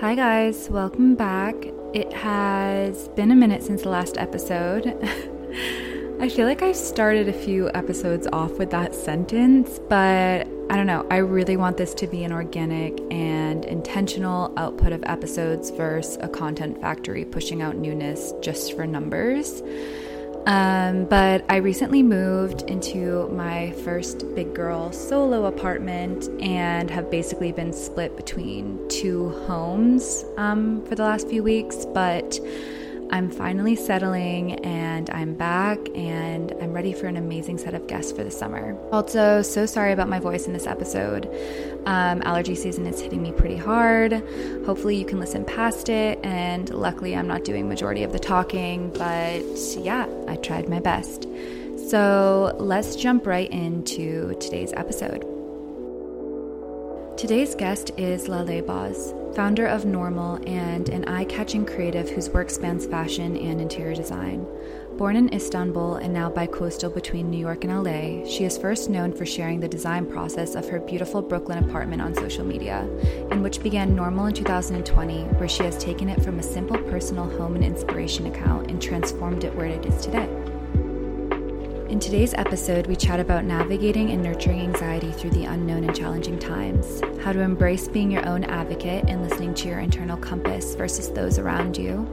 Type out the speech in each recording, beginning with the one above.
Hi, guys, welcome back. It has been a minute since the last episode. I feel like I started a few episodes off with that sentence, but I don't know. I really want this to be an organic and intentional output of episodes versus a content factory pushing out newness just for numbers. Um, but I recently moved into my first big girl solo apartment and have basically been split between two homes um, for the last few weeks. But I'm finally settling and I'm back and I'm ready for an amazing set of guests for the summer. Also, so sorry about my voice in this episode. Um, allergy season is hitting me pretty hard. Hopefully, you can listen past it. And luckily, I'm not doing majority of the talking, but yeah, I tried my best. So let's jump right into today's episode. Today's guest is Lale Boz, founder of Normal and an eye catching creative whose work spans fashion and interior design. Born in Istanbul and now bi-coastal between New York and LA, she is first known for sharing the design process of her beautiful Brooklyn apartment on social media, in which began Normal in 2020, where she has taken it from a simple personal home and inspiration account and transformed it where it is today. In today's episode, we chat about navigating and nurturing anxiety through the unknown and challenging times, how to embrace being your own advocate and listening to your internal compass versus those around you,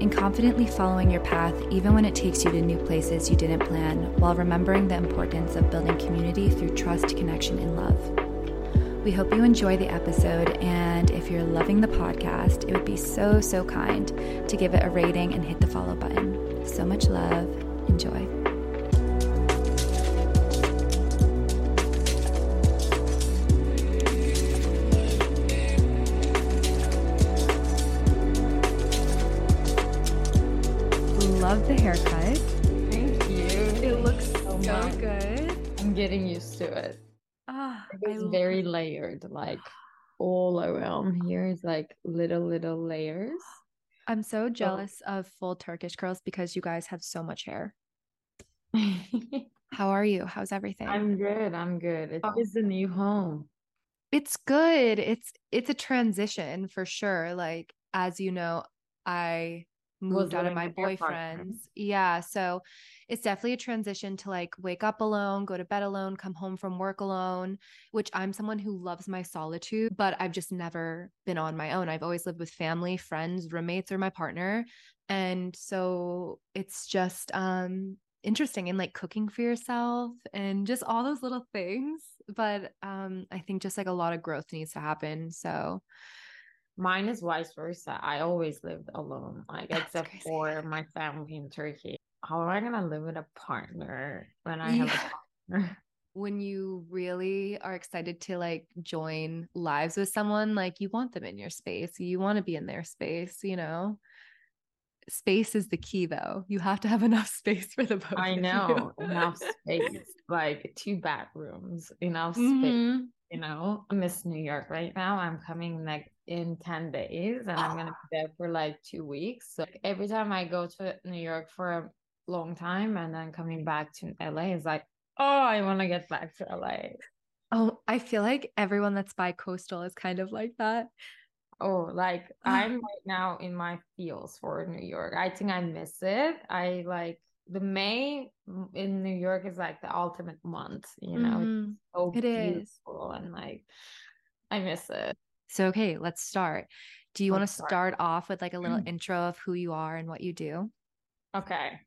and confidently following your path even when it takes you to new places you didn't plan, while remembering the importance of building community through trust, connection, and love. We hope you enjoy the episode, and if you're loving the podcast, it would be so, so kind to give it a rating and hit the follow button. So much love. Enjoy. Love the haircut. Thank you. It looks so so good. I'm getting used to it. Ah, I It's very layered, like all around here is like little, little layers. I'm so jealous of full Turkish curls because you guys have so much hair. How are you? How's everything? I'm good. I'm good. It's just a new home. it's good. It's it's a transition for sure. Like as you know, I moved out of my with your partner. boyfriend's. Yeah, so it's definitely a transition to like wake up alone, go to bed alone, come home from work alone, which I'm someone who loves my solitude, but I've just never been on my own. I've always lived with family, friends, roommates or my partner. And so it's just um interesting and like cooking for yourself and just all those little things but um i think just like a lot of growth needs to happen so Mine is vice versa. I always lived alone, like That's except crazy. for my family in Turkey. How am I gonna live with a partner when I have a partner? when you really are excited to like join lives with someone like you want them in your space you want to be in their space you know space is the key though you have to have enough space for the both I know enough space, like two bedrooms, enough space. Mhm. you know, I miss New York right now. I'm coming like in 10 days and I'm gonna be there for like two weeks. So every time I go to New York for a long time and then coming back to LA is like, oh, I want to get back to LA. oh i feel like everyone that's bi-coastal is kind of like that Oh, like I'm right now in my feels for New York. I think I miss it. I like the May in New York is like the ultimate month, you know, Mhm. it's so It is. beautiful and like I miss it. So okay let's start do you want to start. start off with like a little intro of who you are and what you do Okay.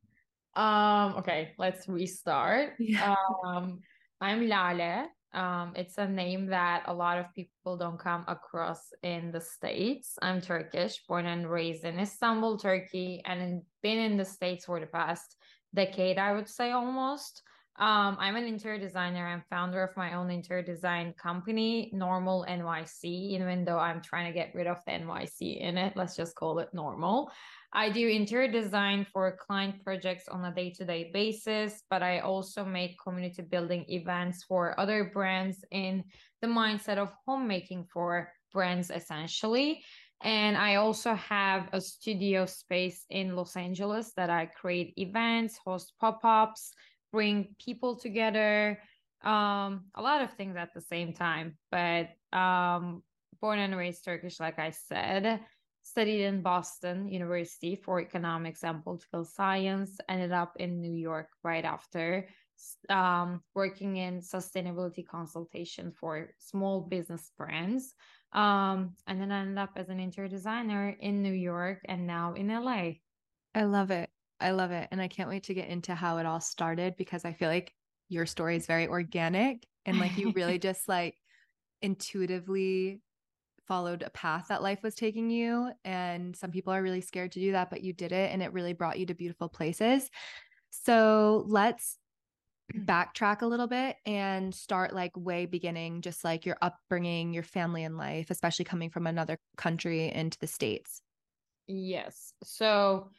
Um, okay, let's restart. Yeah. Um, I'm Lale. Um, it's a name that a lot of people don't come across in the States. I'm Turkish, born and raised in Istanbul, Turkey, and been in the States for the past decade, I would say almost. Um, I'm an interior designer. I'm founder of my own interior design company, Normal NYC, even though I'm trying to get rid of the NYC in it. Let's just call it Normal. I do interior design for client projects on a day to day basis, but I also make community building events for other brands in the mindset of homemaking for brands essentially. And I also have a studio space in Los Angeles that I create events, host pop ups, bring people together, um, a lot of things at the same time. But um, born and raised Turkish, like I said. Studied in Boston University for economics and political science. Ended up in New York right after, um, working in sustainability consultation for small business brands. Um, and then I ended up as an interior designer in New York and now in LA. I love it. I love it. And I can't wait to get into how it all started because I feel like your story is very organic and like you really just like intuitively followed a path that life was taking you. And some people are really scared to do that, but you did it and it really brought you to beautiful places. So let's backtrack a little bit and start like way beginning, just like your upbringing, your family and life, especially coming from another country into the States. Yes. So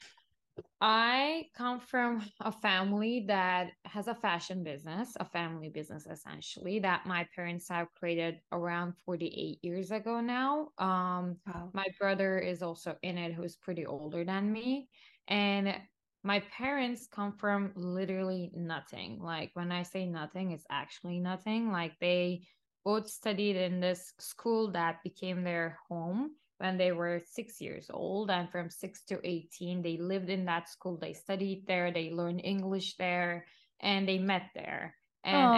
I come from a family that has a fashion business, a family business essentially, that my parents have created around 48 years ago now. Um, wow. My brother is also in it, who's pretty older than me. And my parents come from literally nothing. Like when I say nothing, it's actually nothing. Like they both studied in this school that became their home when they were six years old. And from six to 18, they lived in that school. They studied there, they learned English there, and they met there. And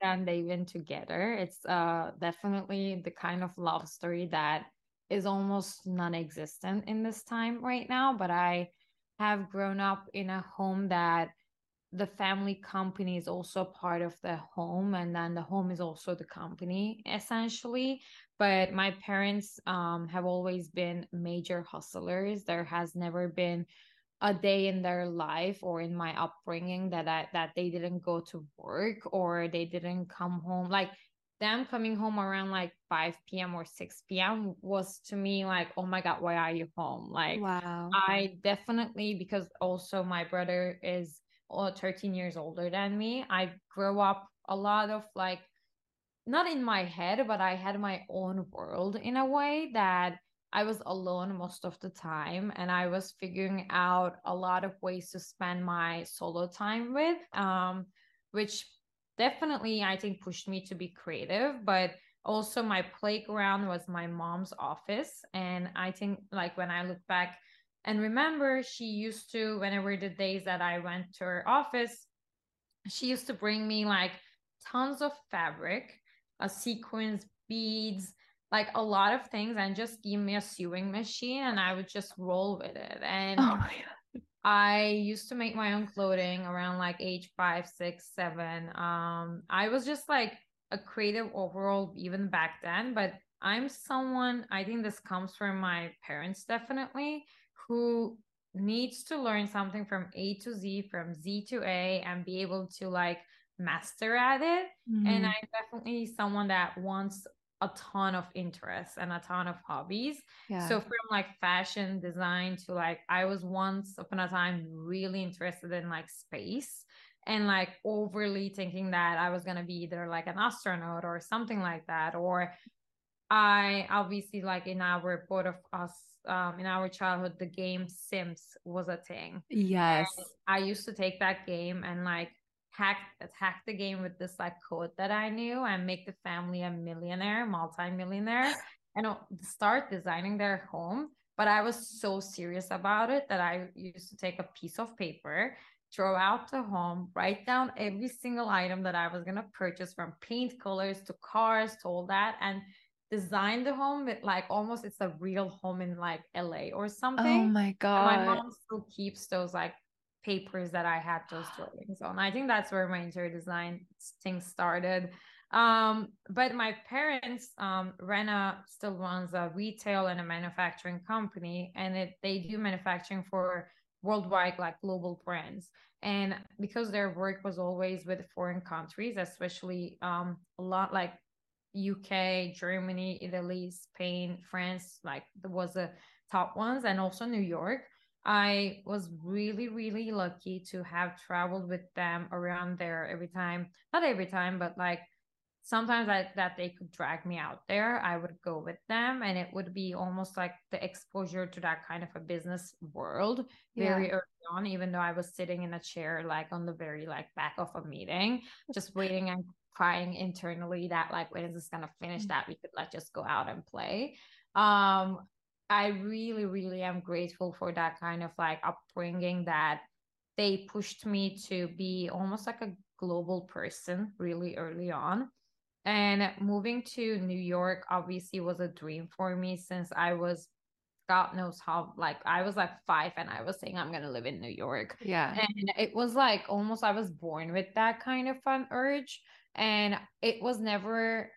and they've been together. It's uh definitely the kind of love story that is almost non-existent in this time right now. But I have grown up in a home that the family company is also part of the home and then the home is also the company essentially but my parents um, have always been major hustlers there has never been a day in their life or in my upbringing that I, that they didn't go to work or they didn't come home like them coming home around like 5 p.m. or 6 p.m. was to me like, oh my God, why are you home? Like, wow. I definitely, because also my brother is 13 years older than me, I grew up a lot of like not in my head, but I had my own world in a way that I was alone most of the time and I was figuring out a lot of ways to spend my solo time with um which definitely I think pushed me to be creative but also my playground was my mom's office and I think like when I look back and remember she used to whenever the days that I went to her office she used to bring me like tons of fabric a sequins, beads, like a lot of things, and just give me a sewing machine and I would just roll with it. And oh I used to make my own clothing around like age five, six, seven. Um, I was just like a creative overall even back then, but I'm someone I think this comes from my parents definitely who needs to learn something from A to Z, from Z to A, and be able to like master at it. Mm-hmm. And I'm definitely someone that wants a ton of interests and a ton of hobbies. Yeah. So from like fashion design to like I was once upon a time really interested in like space and like overly thinking that I was gonna be either like an astronaut or something like that. Or I obviously like in our both of us um in our childhood the game Sims was a thing. Yes. And I used to take that game and like hack hack the game with this like code that I knew and make the family a millionaire, multi-millionaire, and start designing their home. But I was so serious about it that I used to take a piece of paper, throw out the home, write down every single item that I was gonna purchase from paint colors to cars to all that, and design the home with like almost it's a real home in like LA or something. Oh my god! And my mom still keeps those like papers that I had those drawings on. I think that's where my interior design thing started. Um, but my parents, um, Rena still runs a retail and a manufacturing company, and it they do manufacturing for worldwide like global brands. And because their work was always with foreign countries, especially um, a lot like UK, Germany, Italy, Spain, France, like there was the top ones, and also New York. I was really, really lucky to have traveled with them around there every time. Not every time, but like sometimes I, that they could drag me out there, I would go with them. And it would be almost like the exposure to that kind of a business world very yeah. early on, even though I was sitting in a chair, like on the very like back of a meeting, just waiting and crying internally that like when is this gonna finish that we could like just go out and play. Um, I really, really am grateful for that kind of like upbringing that they pushed me to be almost like a global person really early on. And moving to New York obviously was a dream for me since I was God knows how like I was like five and I was saying I'm gonna live in New York. Yeah. And it was like almost I was born with that kind of fun urge. And it was never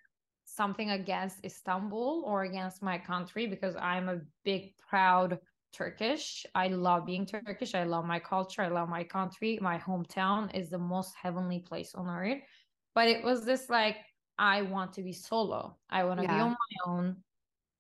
something against Istanbul or against my country because I'm a big proud Turkish. I love being Turkish. I love my culture. I love my country. My hometown is the most heavenly place on earth. But it was this like I want to be solo. I want to yeah. be on my own.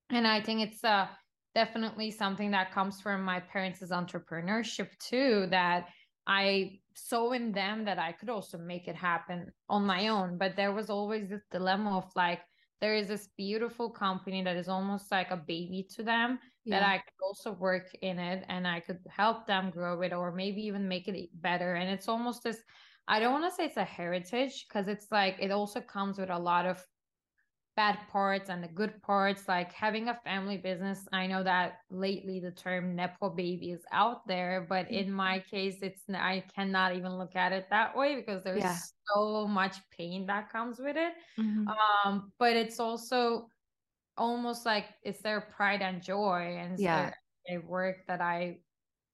And I think it's uh definitely something that comes from my parents' entrepreneurship too that I saw in them that I could also make it happen on my own. But there was always this dilemma of like, there is this beautiful company that is almost like a baby to them yeah. that I could also work in it and I could help them grow it or maybe even make it better. And it's almost this, I don't want to say it's a heritage because it's like it also comes with a lot of bad parts and the good parts like having a family business i know that lately the term nepo baby is out there but mm-hmm. in my case it's i cannot even look at it that way because there's yeah. so much pain that comes with it mm-hmm. um but it's also almost like it's their pride and joy and yeah a work that i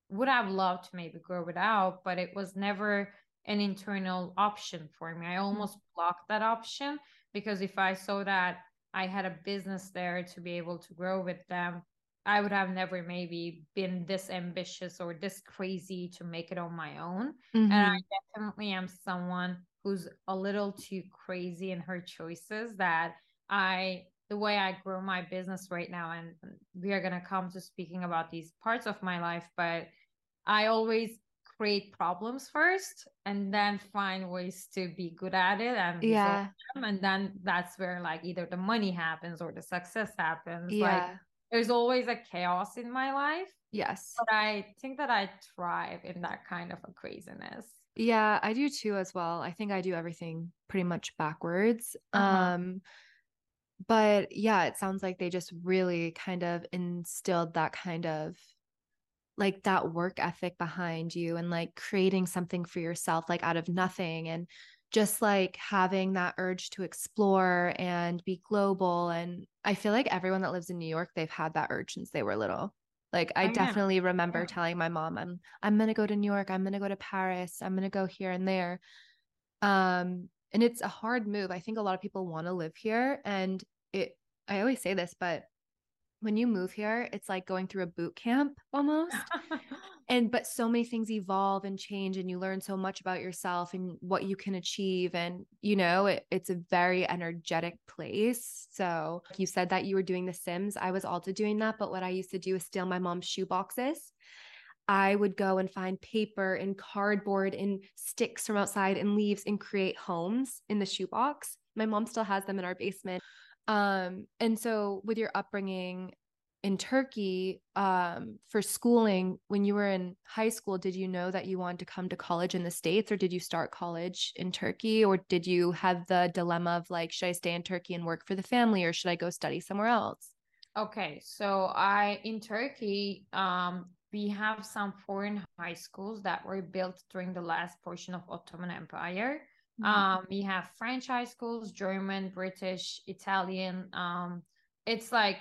would have loved to maybe grow without but it was never an internal option for me i mm-hmm. almost blocked that option because if I saw that I had a business there to be able to grow with them, I would have never maybe been this ambitious or this crazy to make it on my own. Mm-hmm. And I definitely am someone who's a little too crazy in her choices that I the way I grow my business right now and we are going to come to speaking about these parts of my life but I always create problems first and then find ways to be good at it and yeah. and then that's where like either the money happens or the success happens. Yeah. like there's always a chaos in my life yes. but i think that i thrive in that kind of a craziness. Yeah i do too as well. I think i do everything pretty much backwards. Uh-huh. um but yeah it sounds like they just really kind of instilled that kind of like that work ethic behind you and like creating something for yourself like out of nothing and just like having that urge to explore and be global and i feel like everyone that lives in new york they've had that urge since they were little like i oh, definitely yeah. remember yeah. telling my mom i'm i'm going to go to new york i'm going to go to paris i'm going to go here and there um and it's a hard move i think a lot of people want to live here and it i always say this but when you move here, it's like going through a boot camp almost. and but so many things evolve and change and you learn so much about yourself and what you can achieve and you know, it, it's a very energetic place. So, you said that you were doing the Sims. I was also doing that, but what I used to do is steal my mom's shoe boxes. I would go and find paper and cardboard and sticks from outside and leaves and create homes in the shoebox. My mom still has them in our basement. Um, and so with your upbringing in Turkey, um, for schooling, when you were in high school, did you know that you wanted to come to college in the States or did you start college in Turkey? Or did you have the dilemma of like, should I stay in Turkey and work for the family or should I go study somewhere else? Okay. So I in Turkey, um, we have some foreign high schools that were built during the last portion of Ottoman Empire. Mm-hmm. Um, we have French high schools, German, British, Italian. Um, it's like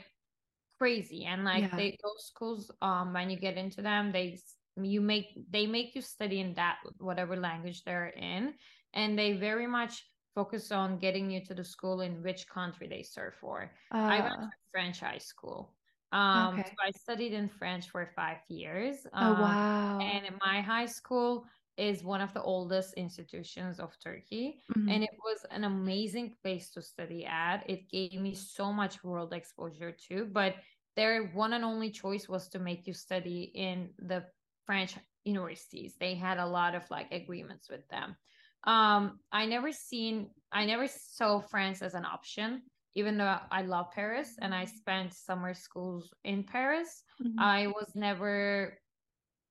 crazy, and like yeah. they those schools, um, when you get into them, they you make they make you study in that whatever language they're in, and they very much focus on getting you to the school in which country they serve for. Uh, I went to French high school. Um, okay. so I studied in French for five years. Oh, um, oh wow! And in my high school is one of the oldest institutions of Turkey. Mm-hmm. And it was an amazing place to study at. It gave me so much world exposure too. But their one and only choice was to make you study in the French universities. They had a lot of like agreements with them. Um, I never seen, I never saw France as an option. Even though I love Paris and I spent summer schools in Paris, mm-hmm. I was never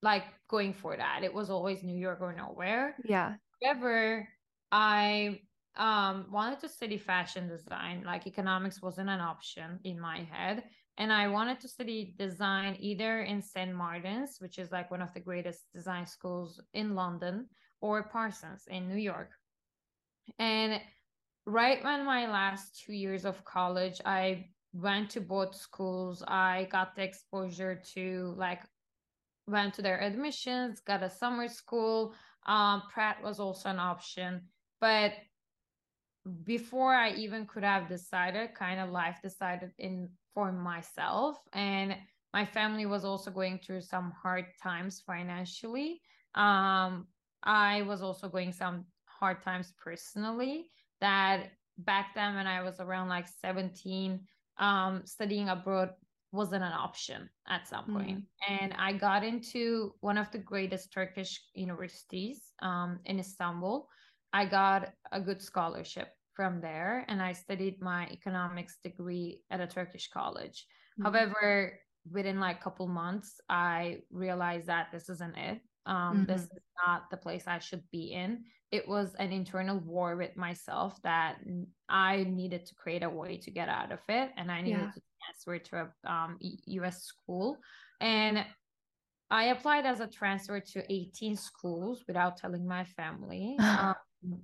like going for that. It was always New York or nowhere. Yeah. However, I um wanted to study fashion design. Like economics wasn't an option in my head. And I wanted to study design either in St. Martin's, which is like one of the greatest design schools in London, or Parsons in New York. And right when my last two years of college, I went to both schools. I got the exposure to like went to their admissions, got a summer school. Um, Pratt was also an option, but before I even could have decided, kind of life decided in for myself, and my family was also going through some hard times financially. Um, I was also going some hard times personally. That back then, when I was around like seventeen, um, studying abroad wasn't an option at some point. Mm. And I got into one of the greatest Turkish universities um, in Istanbul. I got a good scholarship from there and I studied my economics degree at a Turkish college. Mm. However, within like a couple months, I realized that this isn't it. Um, mm-hmm. This is not the place I should be in. It was an internal war with myself that I needed to create a way to get out of it. And I needed yeah. to transfer to a um, US school. And I applied as a transfer to 18 schools without telling my family. um,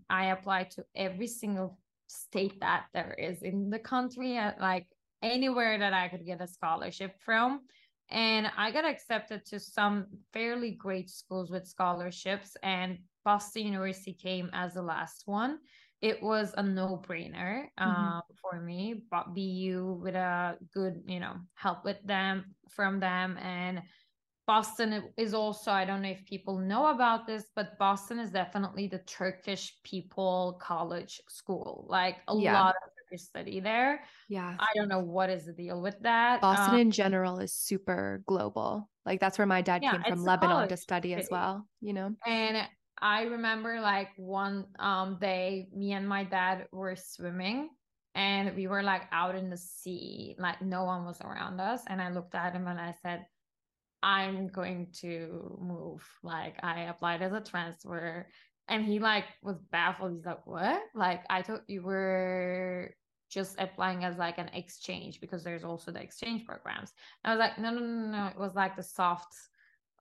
I applied to every single state that there is in the country, like anywhere that I could get a scholarship from. And I got accepted to some fairly great schools with scholarships, and Boston University came as the last one it was a no-brainer mm-hmm. um, for me but bu with a good you know help with them from them and boston is also i don't know if people know about this but boston is definitely the turkish people college school like a yeah. lot of turkish study there yeah i don't know what is the deal with that boston um, in general is super global like that's where my dad yeah, came from lebanon to study city. as well you know and I remember like one um day me and my dad were swimming and we were like out in the sea, like no one was around us. And I looked at him and I said, I'm going to move. Like I applied as a transfer. And he like was baffled. He's like, What? Like I thought you were just applying as like an exchange because there's also the exchange programs. And I was like, no, no, no, no. It was like the soft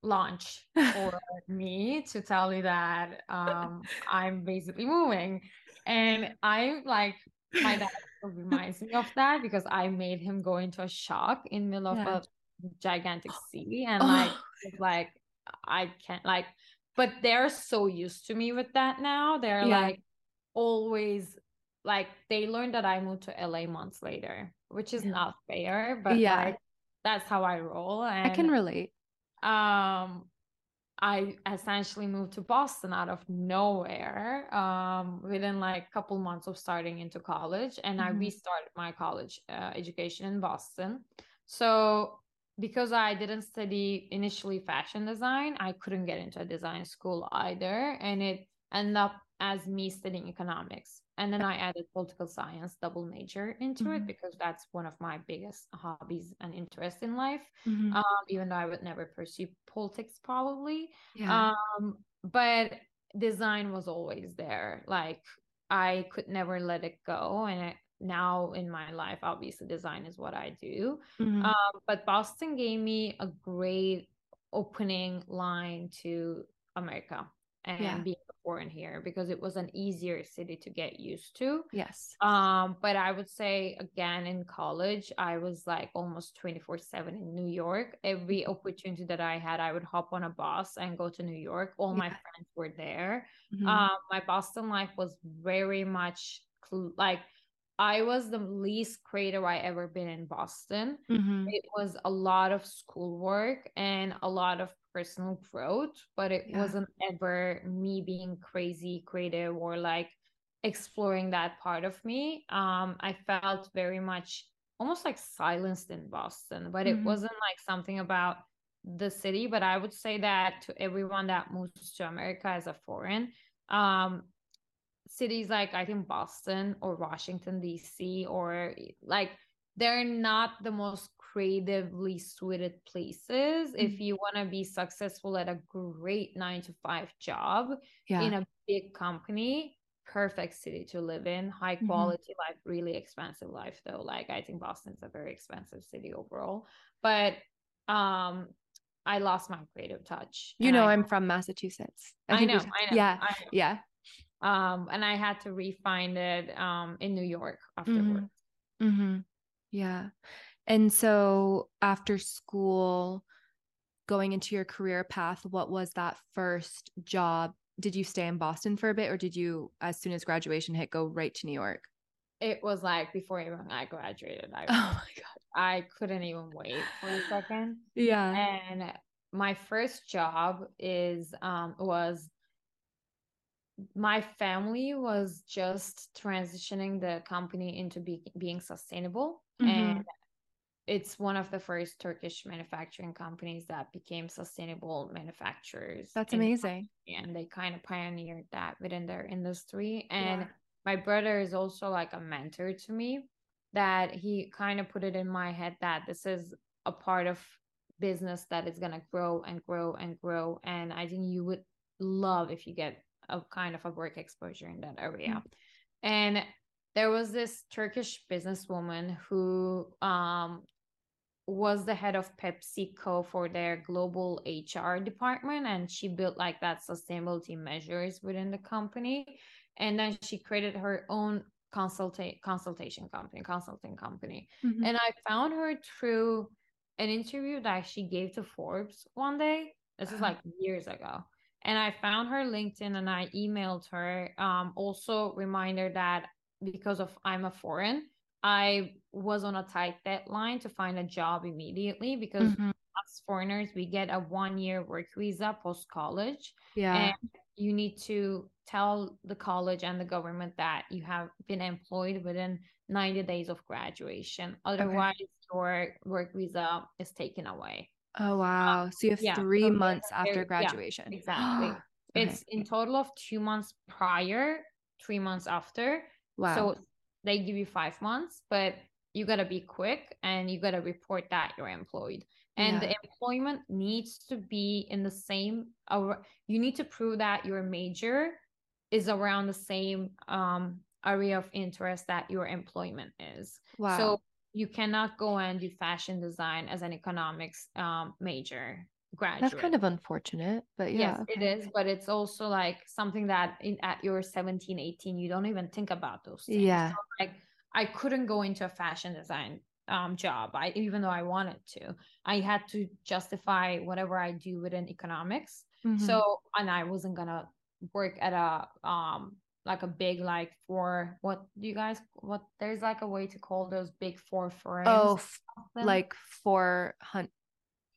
launch for me to tell you that um, I'm basically moving. And I'm like my dad reminds me of that because I made him go into a shock in the middle yeah. of a gigantic sea and like like I can't like but they're so used to me with that now. They're yeah. like always like they learned that I moved to LA months later, which is yeah. not fair, but yeah. Like, that's how I roll. And I can relate um I essentially moved to Boston out of nowhere um, within like a couple months of starting into college, and mm-hmm. I restarted my college uh, education in Boston. So because I didn't study initially fashion design, I couldn't get into a design school either, and it ended up as me studying economics and then i added political science double major into mm-hmm. it because that's one of my biggest hobbies and interests in life mm-hmm. um, even though i would never pursue politics probably yeah. um, but design was always there like i could never let it go and now in my life obviously design is what i do mm-hmm. um, but boston gave me a great opening line to america and yeah. being born here because it was an easier city to get used to. Yes. Um, but I would say again in college, I was like almost 24-7 in New York. Every opportunity that I had, I would hop on a bus and go to New York. All yeah. my friends were there. Mm-hmm. Um, my Boston life was very much cl- like I was the least creative I ever been in Boston. Mm-hmm. It was a lot of schoolwork and a lot of personal growth, but it yeah. wasn't ever me being crazy creative or like exploring that part of me. Um, I felt very much almost like silenced in Boston, but mm-hmm. it wasn't like something about the city. But I would say that to everyone that moves to America as a foreign, um, cities like I think Boston or Washington D.C. or like they're not the most creatively suited places mm-hmm. if you want to be successful at a great nine to five job yeah. in a big company perfect city to live in, high mm-hmm. quality mm-hmm. life, really expensive life though. Like I think Boston's a very expensive city overall. But um I lost my creative touch. You know, I, am from Massachusetts. I, I know, I know. Yeah. I know. Yeah. Um, and I had to refine it um in New York afterwards. Mm-hmm. mm-hmm. Yeah. And so after school, going into your career path, what was that first job? Did you stay in Boston for a bit or did you, as soon as graduation hit, go right to New York? It was like before even I graduated. I, oh my God. I couldn't even wait for a second. Yeah. And my first job is um was my family was just transitioning the company into be- being sustainable mm-hmm. and it's one of the first Turkish manufacturing companies that became sustainable manufacturers. That's amazing. And they kind of pioneered that within their industry. And yeah. my brother is also like a mentor to me that he kind of put it in my head that this is a part of business that is going to grow and grow and grow. And I think you would love if you get a kind of a work exposure in that area. Mm-hmm. And there was this Turkish businesswoman who um, was the head of PepsiCo for their global HR department, and she built like that sustainability measures within the company. And then she created her own consulta- consultation company, consulting company. Mm-hmm. And I found her through an interview that she gave to Forbes one day. This is uh-huh. like years ago. And I found her LinkedIn and I emailed her. Um, also reminder that because of I'm a foreign, I was on a tight deadline to find a job immediately because mm-hmm. as foreigners we get a one year work visa post college. Yeah. And you need to tell the college and the government that you have been employed within 90 days of graduation. Otherwise, okay. your work visa is taken away. Oh, wow. Um, so you have yeah, three so months after graduation. Yeah, exactly. okay. It's in total of two months prior, three months after. Wow. So they give you five months, but you got to be quick and you got to report that you're employed. And yeah. the employment needs to be in the same, you need to prove that your major is around the same um, area of interest that your employment is. Wow. So you cannot go and do fashion design as an economics um, major graduate. That's kind of unfortunate, but yeah. Yes, okay. it is, but it's also like something that in, at your 17, 18, you don't even think about those things. Yeah. So, like I couldn't go into a fashion design um, job. I even though I wanted to, I had to justify whatever I do within economics. Mm-hmm. So and I wasn't gonna work at a um like a big like four what do you guys what there's like a way to call those big four firms oh like four hunt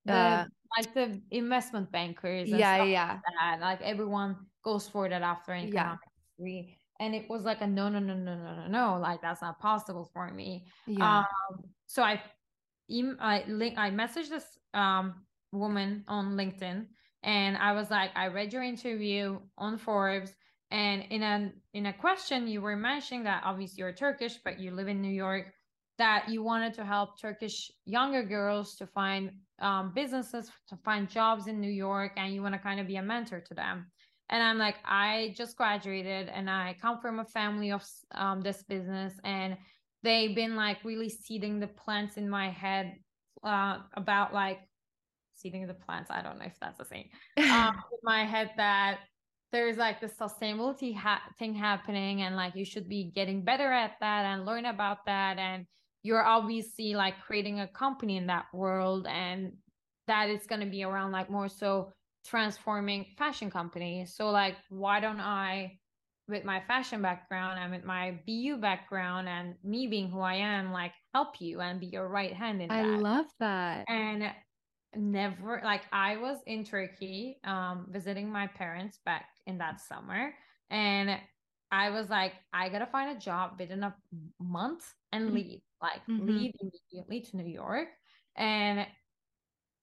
uh, like the investment bankers yeah yeah. like, like everyone goes for that after economics yeah. and it was like a no no no no no no no like that's not possible for me. Yeah. um so i i link i messaged this um woman on linkedin and i was like i read your interview on forbes and in a in a question you were mentioning that obviously you're turkish but you live in new york that you wanted to help turkish younger girls to find um, businesses to find jobs in new york and you want to kind of be a mentor to them. And i'm like i just graduated and i come from a family of um, this business and they've been like really seeding the plants in my head uh, about like seeding the plants i don't know if that's the same um, in my head that there's like the sustainability ha- thing happening and like you should be getting better at that and learn about that and you're obviously like creating a company in that world and that is going to be around like more so transforming fashion companies. So like, why don't I, with my fashion background and with my BU background and me being who I am, like help you and be your right hand in I that. I love that. And never like I was in Turkey um visiting my parents back in that summer and I was like I got to find a job within a month and mm-hmm. leave like mm-hmm. leave immediately to New York and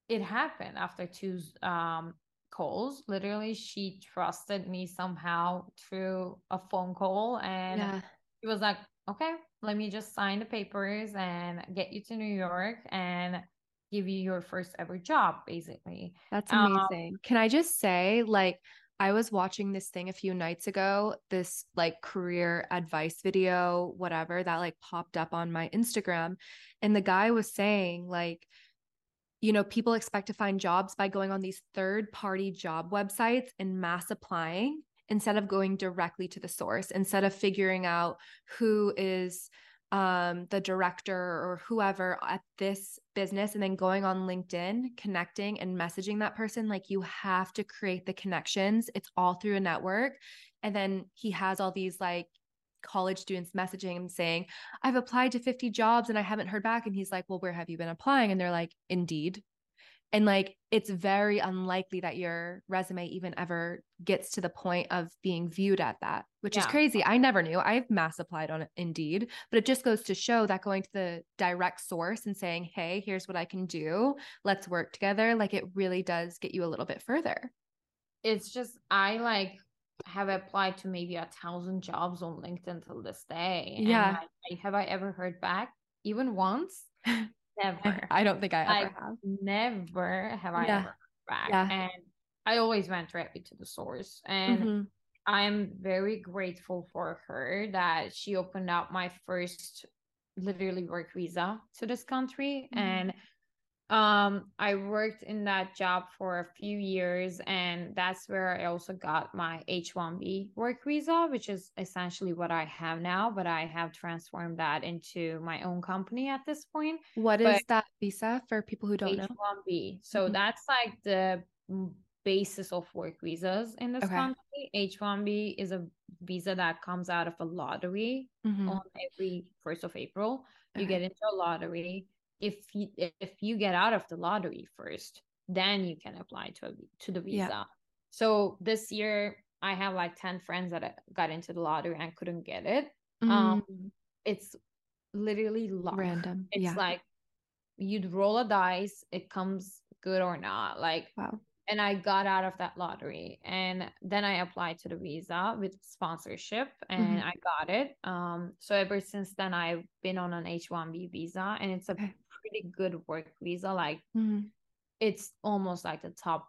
it happened after two um calls. Literally, she trusted me somehow through a phone call. And yeah. she was like, okay, let me just sign the papers and get you to New York and give you your first ever job, basically. That's um, amazing. Um, Can I just say, like, I was watching this thing a few nights ago, this like career advice video, whatever, that like popped up on my Instagram. And the guy was saying, like, you know, people expect to find jobs by going on these third party job websites and mass applying instead of going directly to the source, instead of figuring out who is um, the director or whoever at this business and then going on LinkedIn, connecting and messaging that person. Like you have to create the connections. It's all through a network. And then he has all these like college students messaging him saying, I've applied to 50 jobs and I haven't heard back. And he's like, Well, where have you been applying? And they're like, Indeed. And like, it's very unlikely that your resume even ever gets to the point of being viewed at that, which yeah. is crazy. I never knew. I've mass applied on Indeed, but it just goes to show that going to the direct source and saying, hey, here's what I can do, let's work together, like it really does get you a little bit further. It's just, I like have applied to maybe a thousand jobs on LinkedIn till this day. Yeah. I, have I ever heard back even once? Never. I don't think I ever I have. Never have I yeah. ever back. Yeah. And I always went directly to the source. And mm-hmm. I'm very grateful for her that she opened up my first literally work visa to this country. Mm-hmm. And um i worked in that job for a few years and that's where i also got my h1b work visa which is essentially what i have now but i have transformed that into my own company at this point What but is that visa for people who don't h1b. know h1b so mm-hmm. that's like the basis of work visas in this okay. country h1b is a visa that comes out of a lottery mm-hmm. on every first of april you get into a lottery if you if you get out of the lottery first then you can apply to a, to the visa yeah. so this year i have like 10 friends that got into the lottery and couldn't get it mm. um it's literally luck. random it's yeah. like you'd roll a dice it comes good or not like wow and I got out of that lottery. And then I applied to the visa with sponsorship and mm-hmm. I got it. Um, so ever since then, I've been on an H 1B visa and it's a okay. Pretty good work visa. Like mm-hmm. it's almost like the top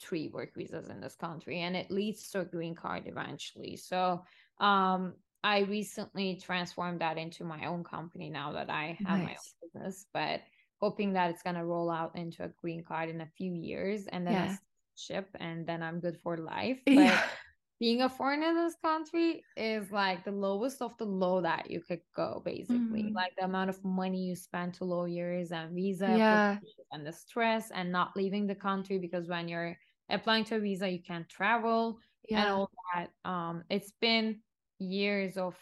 three work visas in this country and it leads to a green card eventually. So um, I recently transformed that into my own company now that I have nice. my own business. But hoping that it's gonna roll out into a green card in a few years and then yeah. ship and then I'm good for life. But yeah. Being a foreigner in this country is like the lowest of the low that you could go, basically. Mm. Like the amount of money you spend to lawyers and visa yeah. and the stress and not leaving the country because when you're applying to a visa you can't travel yeah. and all that. Um it's been years of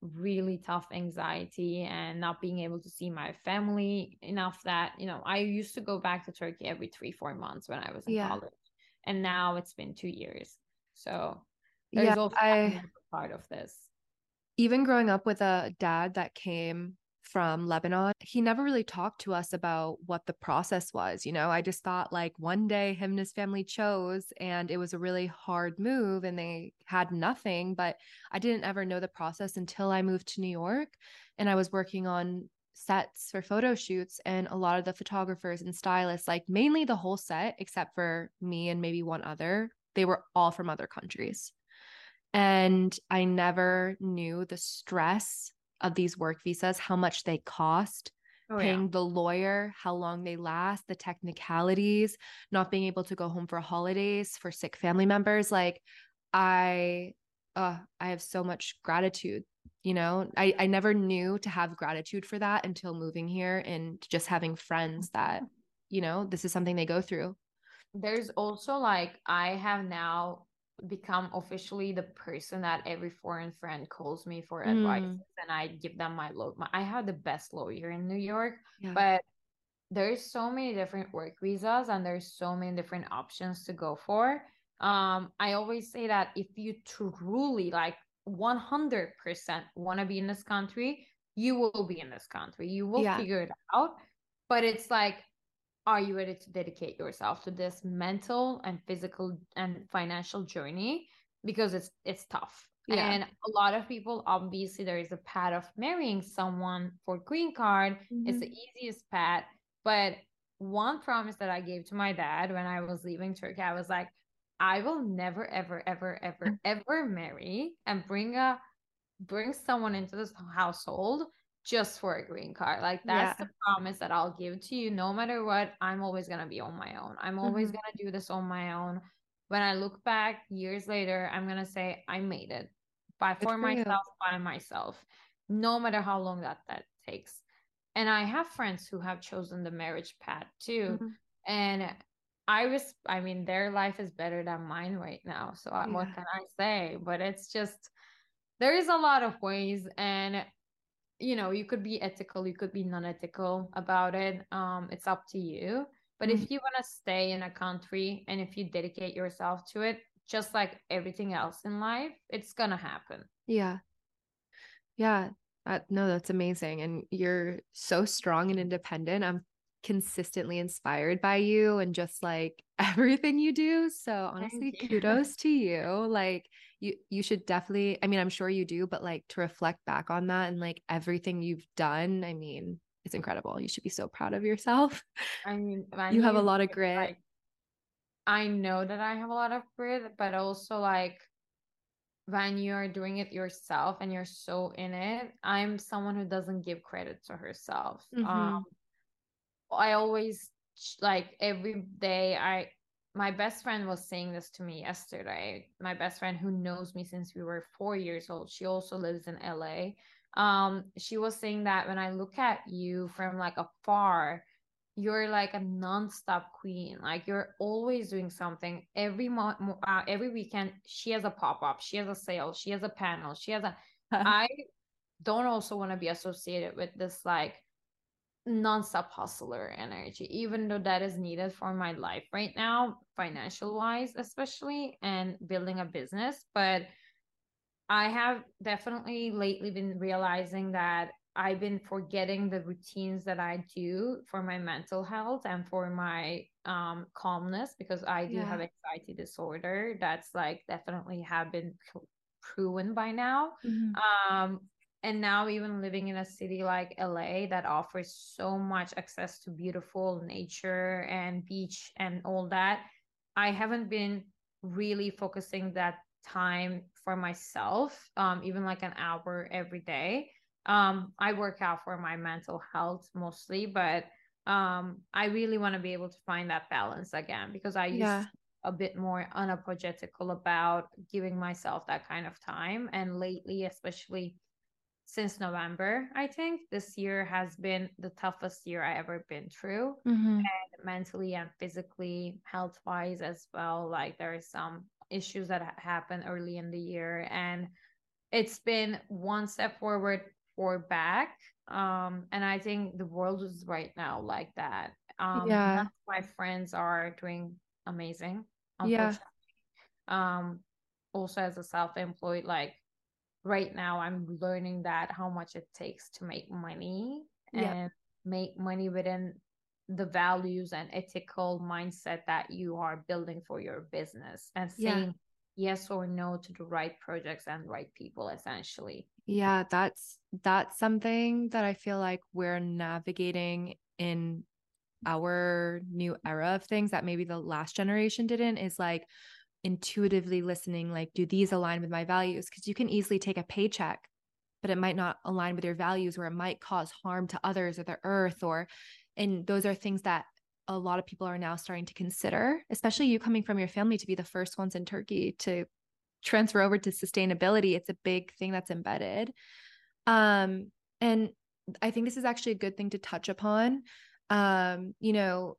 really tough anxiety and not being able to see my family enough that you know i used to go back to turkey every three four months when i was in yeah. college and now it's been two years so there's yeah, also I, part of this even growing up with a dad that came from Lebanon, he never really talked to us about what the process was. You know, I just thought like one day him and his family chose and it was a really hard move and they had nothing. But I didn't ever know the process until I moved to New York and I was working on sets for photo shoots. And a lot of the photographers and stylists, like mainly the whole set, except for me and maybe one other, they were all from other countries. And I never knew the stress of these work visas, how much they cost, oh, paying yeah. the lawyer, how long they last, the technicalities, not being able to go home for holidays for sick family members. Like I uh I have so much gratitude. You know, I, I never knew to have gratitude for that until moving here and just having friends that, you know, this is something they go through. There's also like I have now become officially the person that every foreign friend calls me for mm. advice and I give them my low I have the best lawyer in New York yeah. but there's so many different work visas and there's so many different options to go for um I always say that if you truly like 100% want to be in this country you will be in this country you will yeah. figure it out but it's like are you ready to dedicate yourself to this mental and physical and financial journey? Because it's it's tough. Yeah. and a lot of people obviously there is a path of marrying someone for green card. Mm-hmm. it's the easiest path. But one promise that i gave to my dad when i was leaving turkey i was like I will never, ever, ever, ever, ever marry and bring a bring someone into this household just for a green card. Like that's yeah. the promise that I'll give to you. No matter what, I'm always gonna be on my own. I'm always mm-hmm. gonna do this on my own. When I look back years later, I'm gonna say I made it by for, for myself by myself, no matter how long that that takes. And I have friends who have chosen the marriage path too. Mm-hmm. And I was, I mean, their life is better than mine right now. So yeah. what can I say? But it's just, there is a lot of ways. And, you know, you could be ethical, you could be non ethical about it. Um, It's up to you. But mm-hmm. if you want to stay in a country and if you dedicate yourself to it, just like everything else in life, it's to happen. Yeah. Yeah. Uh, no, that's amazing. And you're so strong and independent. I'm consistently inspired by you and just like everything you do. So honestly, kudos to you. Like you you should definitely I mean, I'm sure you do, but like to reflect back on that and like everything you've done, I mean, it's incredible. You should be so proud of yourself. I mean, you have a lot of grit. Like, I know that I have a lot of grit, but also like when you're doing it yourself and you're so in it, I'm someone who doesn't give credit to herself. Mm-hmm. Um, I always like every day I my best friend was saying this to me yesterday. My best friend who knows me since we were 4 years old. She also lives in LA. Um she was saying that when I look at you from like afar, you're like a non-stop queen like you're always doing something every month uh, every weekend she has a pop-up she has a sale she has a panel she has a i don't also want to be associated with this like non-stop hustler energy even though that is needed for my life right now financial wise especially and building a business but i have definitely lately been realizing that I've been forgetting the routines that I do for my mental health and for my um calmness because I do yeah. have anxiety disorder that's like definitely have been proven by now. Mm-hmm. Um and now even living in a city like LA that offers so much access to beautiful nature and beach and all that, I haven't been really focusing that time for myself um even like an hour every day um i work out for my mental health mostly but um i really want to be able to find that balance again because i used yeah. a bit more unapologetical about giving myself that kind of time and lately especially since november i think. This year has been the toughest year i ever been through. Mm-hmm. and mentally and physically health wise as well like there is some issues that happened early in the year. And it's been one step forward or back. Um and i think the world is right now like that. Um yeah. my friends are doing amazing yeah. um also as a self-employed like right now i'm learning that how much it takes to make money yeah. and make money within the values and ethical mindset that you are building for your business and saying yeah yes or no to the right projects and right people essentially yeah that's that's something that i feel like we're navigating in our new era of things that maybe the last generation didn't is like intuitively listening like do these align with my values because you can easily take a paycheck but it might not align with your values or it might cause harm to others or the earth or and those are things that a lot of people are now starting to consider, especially you coming from your family to be the first ones in Turkey to transfer over to sustainability. It's a big thing that's embedded. Um, and I think this is actually a good thing to touch upon. Um, you know,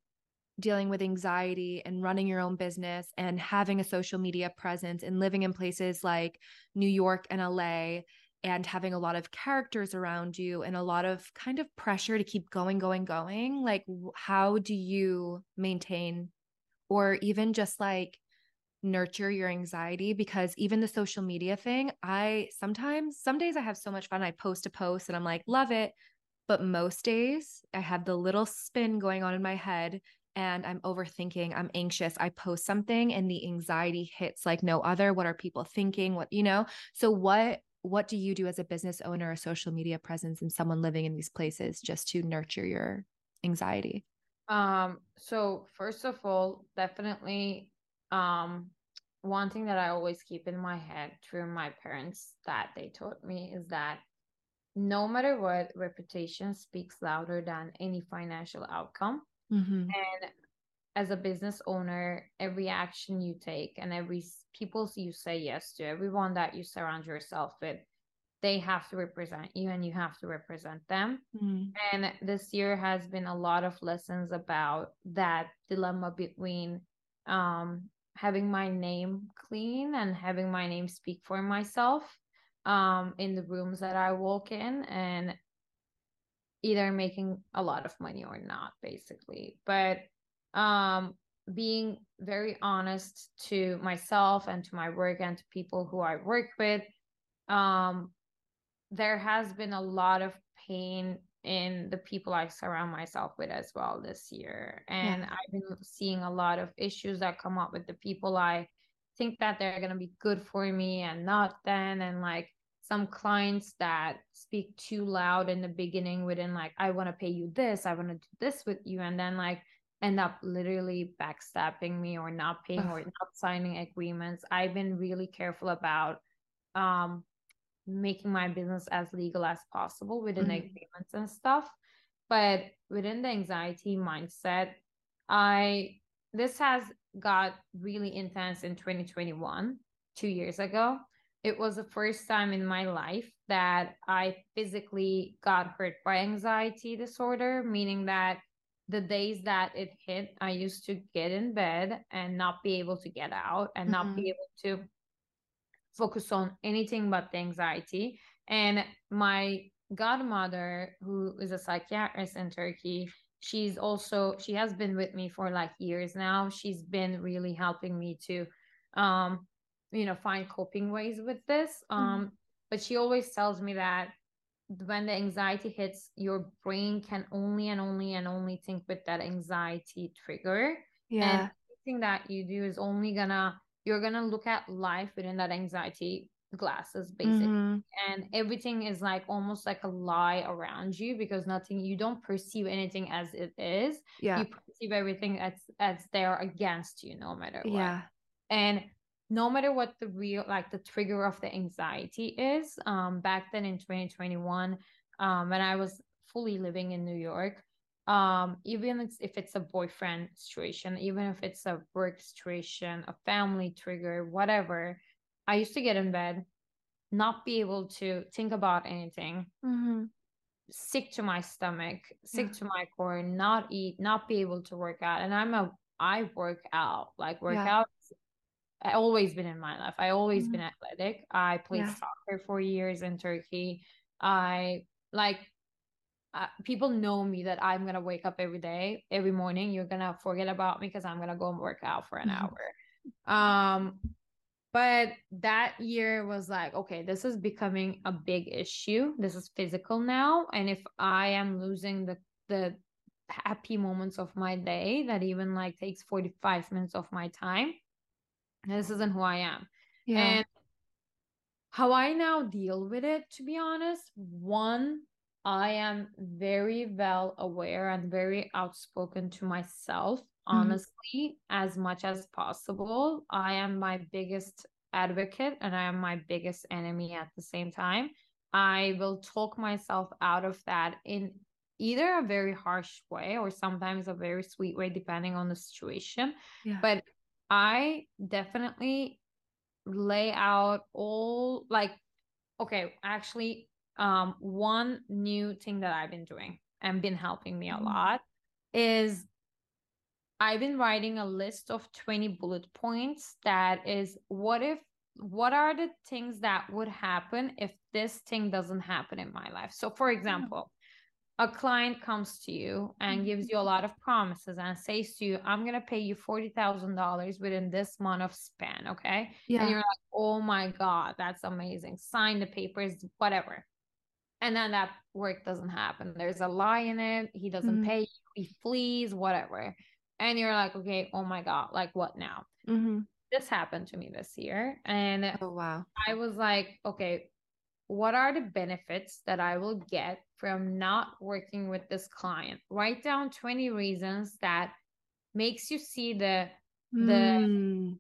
dealing with anxiety and running your own business and having a social media presence and living in places like New York and LA and having a lot of characters around you and a lot of kind of pressure to keep going going going like how do you maintain or even just like nurture your anxiety? Because even the social media thing i sometimes some days i have so much fun i post a post and i'm like love it. But most days i have the little spin going on in my head and I'm overthinking, I'm anxious, I post something and the anxiety hits like no other. What are people thinking? What, you know? So, what what do you do as a business owner, a social media presence, and someone living in these places just to nurture your anxiety? Um, so first of all, definitely um one thing that I always keep in my head through my parents that they taught me is that no matter what, reputation speaks louder than any financial outcome. Mm-hmm. And as a business owner, every action you take and every people you say yes to, everyone that you surround yourself with, they have to represent you and you have to represent them. Mm-hmm. And this year has been a lot of lessons about that dilemma between um, having my name clean and having my name speak for myself um, in the rooms that I walk in and either making a lot of money or not, basically. But um, being very honest to myself and to my work and to people who I work with. Um, there has been a lot of pain in the people I surround myself with as well this year. And yeah. I've been seeing a lot of issues that come up with the people I think that they're going to be good for me and not then. And like some clients that speak too loud in the beginning within like, I want to pay you this, I want to do this with you. And then like end up literally backstabbing me or not paying Ugh. or not signing agreements. I've been really careful about um making my business as legal as possible within mm-hmm. agreements and stuff. But within the anxiety mindset, I this has got really intense in 2021, two years ago. It was the first time in my life that I physically got hurt by anxiety disorder, meaning that the days that it hit, I used to get in bed and not be able to get out and mm-hmm. not be mm-hmm. able to focus on anything but the anxiety. And my godmother, who is a psychiatrist in Turkey, she's also she has been with me for like years now. She's been really helping me to um you know find coping ways with this. Mm-hmm. Um mm-hmm. but she always tells me that when the anxiety hits your brain can only and only and only think with that anxiety trigger yeah and anything that you do is only gonna you're gonna look at life within that anxiety glasses basically mm-hmm. and everything is like almost like a lie around you because nothing you don't perceive anything as it is yeah you perceive everything as as there against you no matter what yeah and no matter what the real like the trigger of the anxiety is um back then in 2021 um when i was fully living in new york um even if it's a boyfriend situation even if it's a work situation a family trigger whatever i used to get in bed not be able to think about anything mm-hmm. sick to my stomach sick yeah. to my core not eat not be able to work out and i'm a i work out like work yeah. out I always been in my life. I always mm-hmm. been athletic. I played yeah. soccer for years in Turkey. I like uh, people know me that I'm gonna wake up every day, every morning. You're gonna forget about me because I'm gonna go and work out for an mm-hmm. hour. Um, but that year was like, okay, this is becoming a big issue. This is physical now, and if I am losing the the happy moments of my day, that even like takes 45 minutes of my time, this isn't who I am. Yeah. And how I now deal with it, to be honest, one, I am very well aware and very outspoken to myself, mm-hmm. honestly, as much as possible. I am my biggest advocate and I am my biggest enemy at the same time. I will talk myself out of that in either a very harsh way or sometimes a very sweet way, depending on the situation. Yeah. But I definitely lay out all like okay, actually um one new thing that I've been doing and been helping me a mm-hmm. lot is I've been writing a list of 20 bullet points that is what if what are the things that would happen if this thing doesn't happen in my life? So for example, a client comes to you and gives you a lot of promises and says to you, I'm going to pay you $40,000 within this month of span. Okay. Yeah. And you're like, oh my God, that's amazing. Sign the papers, whatever. And then that work doesn't happen. There's a lie in it. He doesn't mm-hmm. pay you. He flees, whatever. And you're like, okay, oh my God, like what now? Mm-hmm. This happened to me this year. And oh, wow. I was like, okay, what are the benefits that I will get from not working with this client? Write down 20 reasons that makes you see the the mm.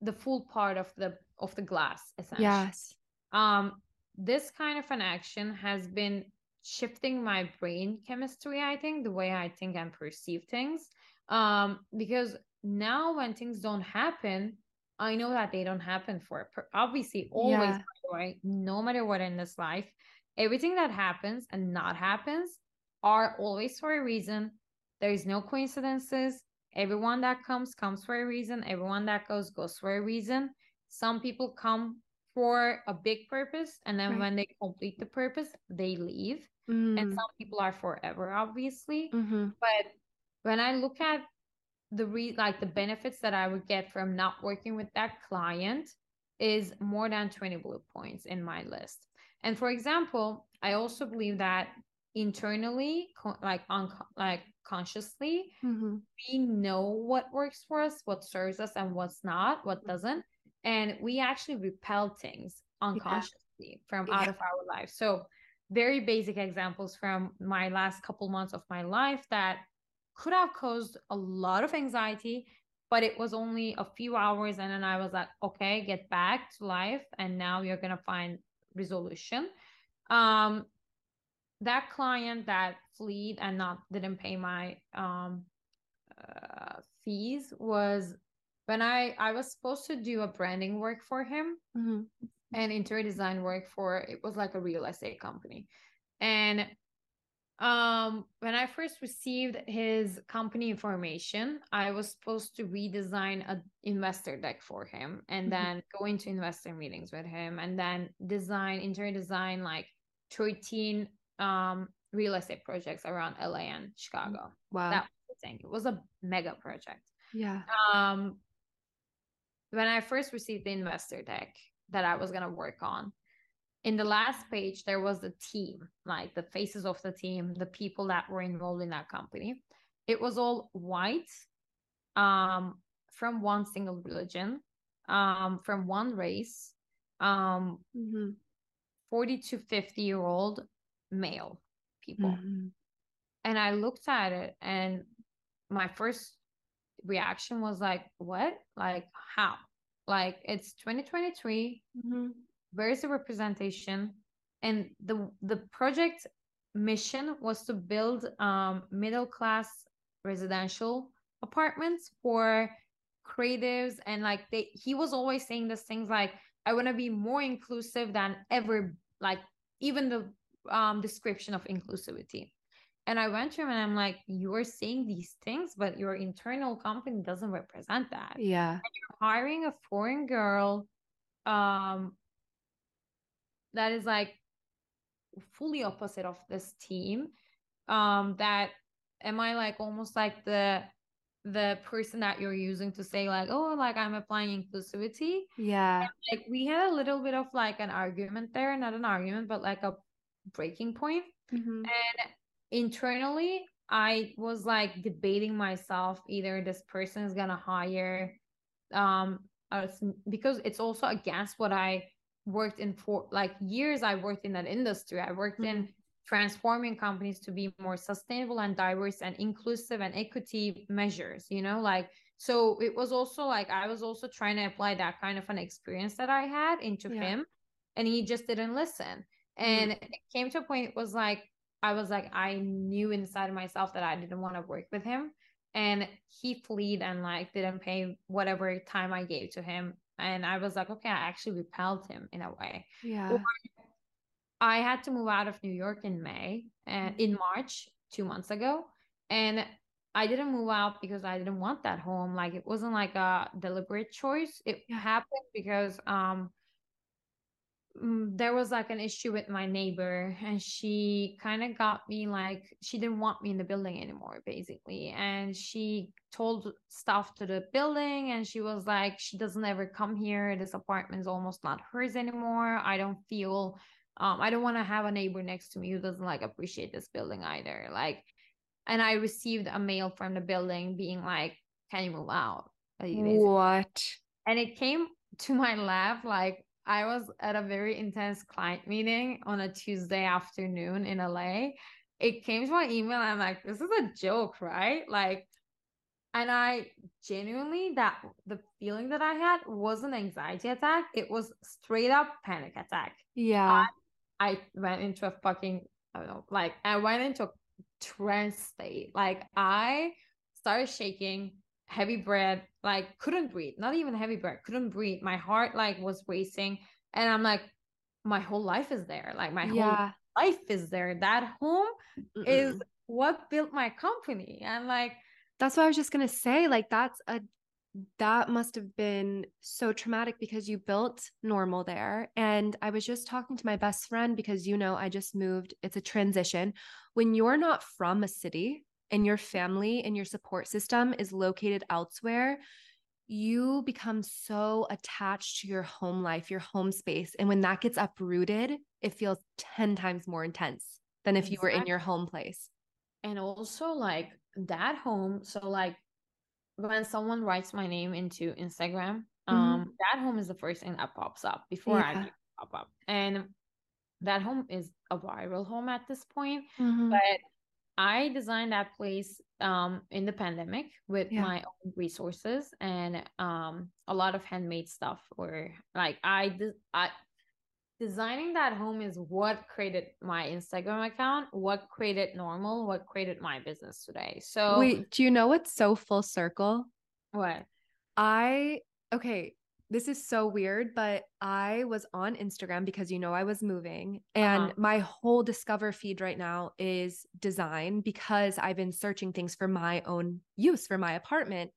the full part of the of the glass essentially Yes. um this kind of an action has been shifting my brain chemistry i think the way i think and perceive things um because now when things don't happen i know that they don't happen for obviously always Yeah. way no matter what in this life everything that happens and not happens are always for a reason there is no coincidences everyone that comes comes for a reason everyone that goes goes for a reason some people come for a big purpose and then Right. when they complete the purpose they leave Mm. and some people are forever obviously Mhm. but when i look at the re like the benefits that i would get from not working with that client is more than 20 bullet points in my list and for example i also believe that internally like on like consciously Mhm. we know what works for us, what serves us, and what's not, what doesn't. And we actually repel things unconsciously from out Yeah. of our life. So, very basic examples from my last couple months of my life that could have caused a lot of anxiety, but it was only a few hours. And then I was like, okay, get back to life. And now you're going to find resolution. Um, that client that fleed and not didn't pay my um uh, fees was when I I was supposed to do a branding work for him Mhm. and interior design work for it was like a real estate company and um when i first received his company information i was supposed to redesign a investor deck for him and Mhm. then go into investor meetings with him and then design interior design like 13 um real estate projects around la and chicago Wow. that was the thing it was a mega project yeah. um when i first received the investor deck that i was going to work on in the last page there was the team like the faces of the team the people that were involved in that company it was all white um from one single religion um from one race um Mhm. 40 to 50 year old male people Mhm. and I looked at it and my first reaction was like, what? Like how? Like it's 2023. Mhm. Where's the representation? And the the project mission was to build um middle class residential apartments for creatives and like they he was always saying these things like I want to be more inclusive than ever like even the um description of inclusivity and I went to him and I'm like, you are saying these things, but your internal company doesn't represent that. Yeah. You're hiring a foreign girl um that is like fully opposite of this team. Um that am I like almost like the the person that you're using to say like, oh, like I'm applying inclusivity. Yeah. Like we had a little bit of like an argument there, not an argument, but like a breaking point. Mhm. And internally, I was like debating myself either this person is gonna hire um us because it's also against what I worked in for like years I worked in that industry. I worked in mm-hmm. transforming companies to be more sustainable and diverse and inclusive and equity measures, you know, like so it was also like I was also trying to apply that kind of an experience that I had into Yeah. him and he just didn't listen. Mm-hmm. And it came to a point it was like I was like I knew inside of myself that I didn't want to work with him and he fled and like didn't pay whatever time I gave to him and I was like okay I actually repelled him in a way. Yeah. I had to move out of New York in May and in March 2 months ago and I didn't move out because I didn't want that home like it wasn't like a deliberate choice it Yeah. happened because um there was like an issue with my neighbor and she kind of got me like she didn't want me in the building anymore basically and she told stuff to the building and she was like she doesn't ever come here. This apartment's almost not hers anymore. I don't feel um i don't want to have a neighbor next to me who doesn't like appreciate this building either. Like and i received a mail from the building being like can you move out? Basically. What? and it came to my lab like I was at a very intense client meeting on a Tuesday afternoon in LA. It came to my email. I'm like, this is a joke, right? Like, and I genuinely that the feeling that I had wasn't anxiety attack. It was straight up panic attack. Yeah. I, I went into a fucking I don't know, like I went into a trance state. Like I started shaking, heavy breath, like couldn't breathe, not even heavy breath, couldn't breathe. My heart like was racing. And I'm like, my whole life is there. Like my yeah. whole life is there. That home Mm-mm. is what built my company. And like that's what I was just gonna say. Like that's a that must have been so traumatic because you built normal there. And I was just talking to my best friend because you know I just moved. It's a transition. When you're not from a city and your family and your support system is located elsewhere, you become so attached to your home life, your home space. And when that gets uprooted, it feels 10 times more intense than if you were in your home place. And also, like that home. So, like, when someone writes my name into Instagram, Mhm. um, that home is the first thing that pops up before I Yeah. do pop up. And that home is a viral home at this point. Mhm. But I designed that place um in the pandemic with Yeah. my own resources and um a lot of handmade stuff or like I de- I designing that home is what created my Instagram account, what created normal, what created my business today. So Wait, do you know what's so full circle? what? I okay, this is so weird, but I was on Instagram because you know I was moving and Uh-huh. my whole discover feed right now is design because I've been searching things for my own use for my apartment.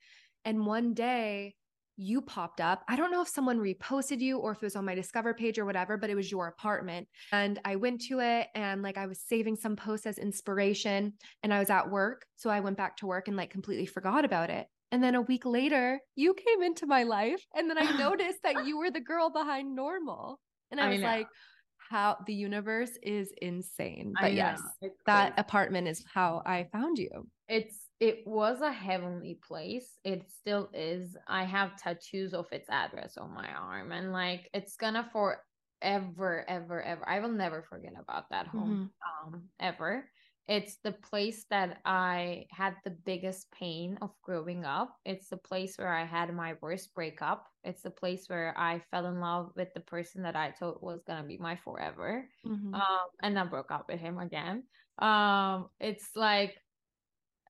And one day you popped up. I don't know if someone reposted you or if it was on my discover page or whatever, but it was your apartment. And I went to it and like I was saving some posts as inspiration and I was at work. So I went back to work and like completely forgot about it. And then a week later, you came into my life. And then I noticed that you were the girl behind normal. And I I was know. like, how the universe is insane. But yes, that apartment is how I found you. it's it was a heavenly place it still is i have tattoos of its address on my arm and like it's gonna forever ever ever i will never forget about that home um ever it's the place that i had the biggest pain of growing up. It's the place where i had my worst breakup. It's the place where i fell in love with the person that i thought was gonna be my forever Mhm. um and then broke up with him again. Um it's like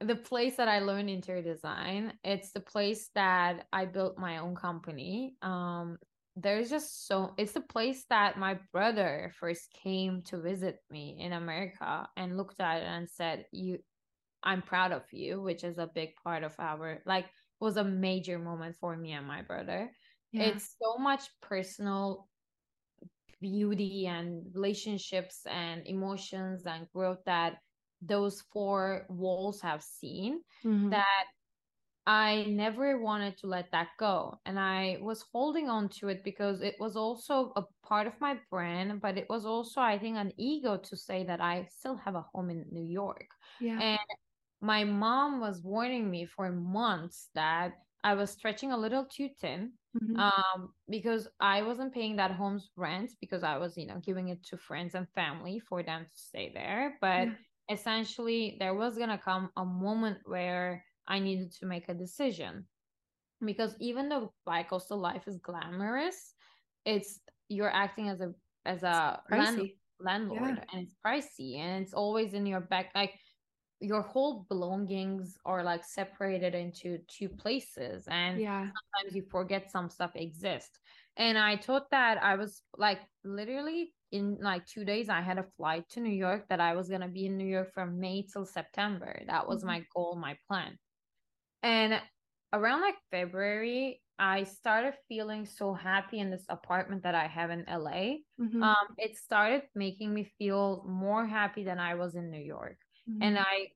the place that I learned interior design. It's the place that I built my own company. Um there's just so it's the place that my brother first came to visit me in America and looked at it and said you I'm proud of you which is a big part of our like was a major moment for me and my brother Yeah. it's so much personal beauty and relationships and emotions and growth that those four walls have seen Mhm. that I never wanted to let that go. And I was holding on to it because it was also a part of my brand, but it was also, I think, an ego to say that I still have a home in New York. yeah. And my mom was warning me for months that I was stretching a little too thin Mhm. um because i wasn't paying that home's rent because i was you know giving it to friends and family for them to stay there but Yeah. essentially there was going to come a moment where i needed to make a decision because even though bi-coastal life is glamorous it's you're acting as a as a land, landlord Yeah. and it's pricey and it's always in your back like your whole belongings are like separated into two places and Yeah. sometimes you forget some stuff exists and i thought that i was like literally in like two days i had a flight to new york that i was going to be in new york from may till september that was Mhm. my goal my plan and around like february i started feeling so happy in this apartment that i have in la Mhm. um it started making me feel more happy than i was in new york and Mhm. i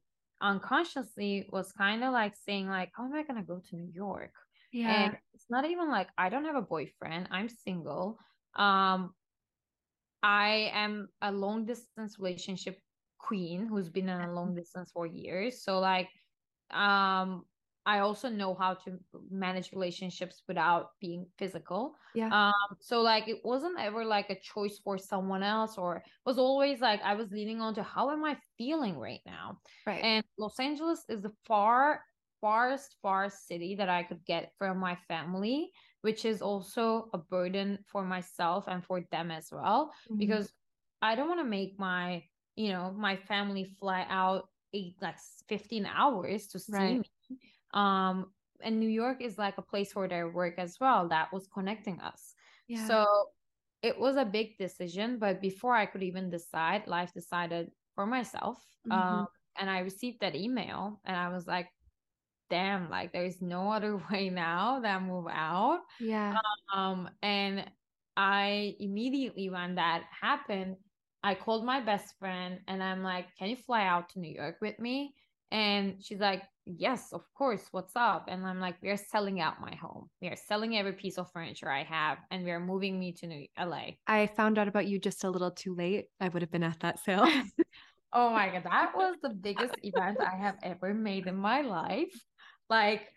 unconsciously was kind of like saying like how am i going to go to new york yeah. and it's not even like i don't have a boyfriend i'm single um i am a long distance relationship queen who's been in a long distance for years so like um i also know how to manage relationships without being physical Yeah. um so like it wasn't ever like a choice for someone else or it was always like i was leaning on to how am i feeling right now right. and los angeles is the far farthest far city that I could get from my family, which is also a burden for myself and for them as well. Mm-hmm. Because I don't want to make my, you know, my family fly out eight like 15 hours to see right. me. Um, and New York is like a place for their work as well that was connecting us. Yeah. So it was a big decision, but before I could even decide, life decided for myself. Mm-hmm. Um, and I received that email and I was like, damn, like there's no other way now that move out. Yeah. Um, and I immediately when that happened, I called my best friend and I'm like, can you fly out to New York with me? And she's like, yes, of course. What's up? And I'm like, we are selling out my home. We are selling every piece of furniture I have and we are moving me to New LA. I found out about you just a little too late. I would have been at that sale. oh my God. That was the biggest event I have ever made in my life. Like,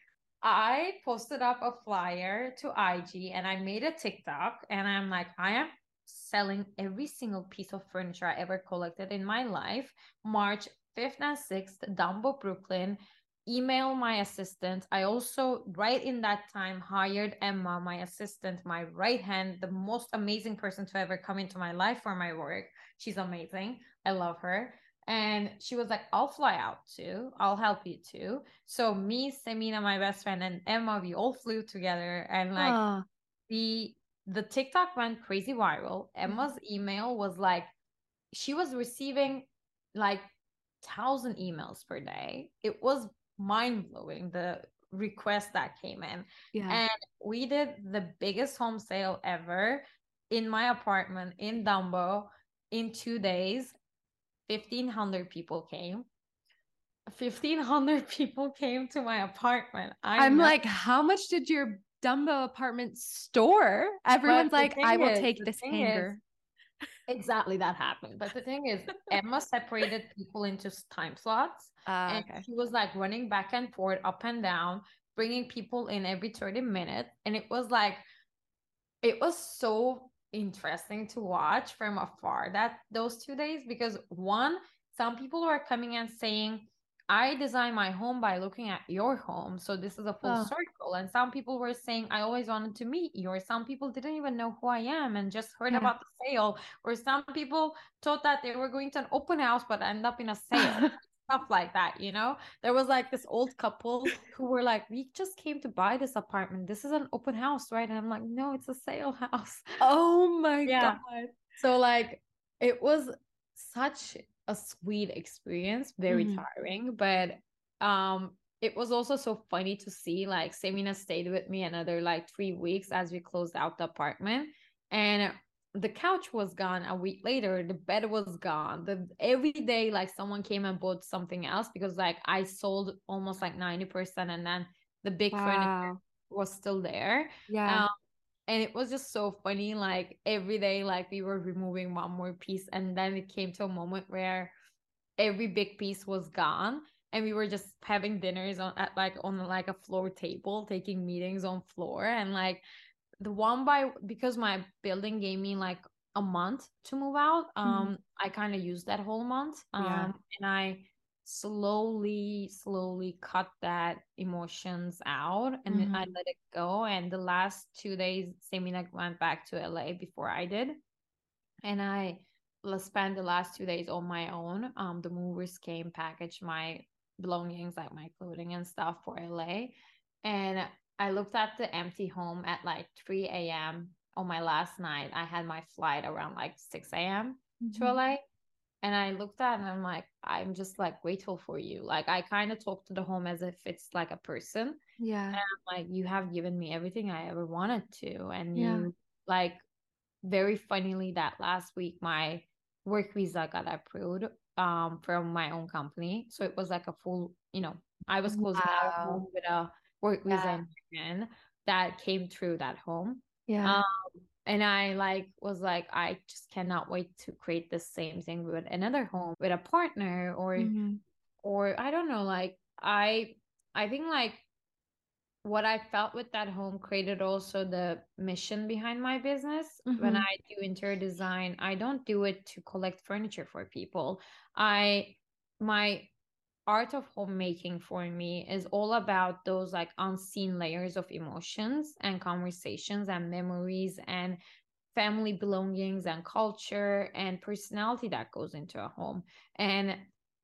I posted up a flyer to IG and I made a TikTok and I'm like, I am selling every single piece of furniture I ever collected in my life. March 5th and 6th, Dumbo, Brooklyn. Email my assistant. I also, right in that time, hired Emma, my assistant, my right hand, the most amazing person to ever come into my life for my work. She's amazing. I love her. And she was like, I'll fly out too. I'll help you too. So me, Semina, my best friend, and Emma, we all flew together and like uh. the the TikTok went crazy viral. Mm-hmm. Emma's email was like she was receiving like thousand emails per day. It was mind blowing the request that came in. Yeah. And we did the biggest home sale ever in my apartment in Dumbo in two days. 1500 people came 1500 people came to my apartment I am like how much did your dumbo apartment store everyone's like i will is, take this hanger exactly that happened but the thing is emma separated people into time slots uh, and okay. she was like running back and forth up and down bringing people in every 30 minutes and it was like it was so interesting to watch from afar that those two days because one some people were coming and saying I design my home by looking at your home. So this is a full oh. circle. And some people were saying, I always wanted to meet you. Or some people didn't even know who I am and just heard yeah. about the sale. Or some people thought that they were going to an open house, but end up in a sale. Stuff like that, you know? There was like this old couple who were like, We just came to buy this apartment. This is an open house, right? And I'm like, No, it's a sale house. Oh my yeah. God. So, like, it was such a sweet experience, very mm-hmm. tiring, but um it was also so funny to see like Semina stayed with me another like 3 weeks as we closed out the apartment and the couch was gone a week later the bed was gone the every day like someone came and bought something else because like i sold almost like 90% and then the big wow. furniture was still there yeah um, and it was just so funny like every day like we were removing one more piece and then it came to a moment where every big piece was gone and we were just having dinners on at like on like a floor table taking meetings on floor and like the one by because my building gave me like a month to move out mm-hmm. um mm-hmm. i kind of used that whole month um yeah. and i slowly slowly cut that emotions out and mm-hmm. i let it go and the last two days semina went back to la before i did. And i spent the last two days on my own. Um the movers came packaged my belongings like my clothing and stuff for la and i looked at the empty home at like 3 a.m on my last night. I had my flight around like 6 a.m mm-hmm. to la and I looked at and I'm like, I'm just like grateful for you. Like I kind of talk to the home as if it's like a person. Yeah. And I'm like, you have given me everything I ever wanted to. And yeah. you like very funnily that last week my work visa got approved um from my own company. So it was like a full, you know, I was closing wow. out home with a work visa yeah. that came through that home. Yeah. Um, and i like was like i just cannot wait to create the same thing with another home with a partner or mm-hmm. or i don't know like i i think like what i felt with that home created also the mission behind my business mm-hmm. when i do interior design i don't do it to collect furniture for people i my art of homemaking for me is all about those like unseen layers of emotions and conversations and memories and family belongings and culture and personality that goes into a home and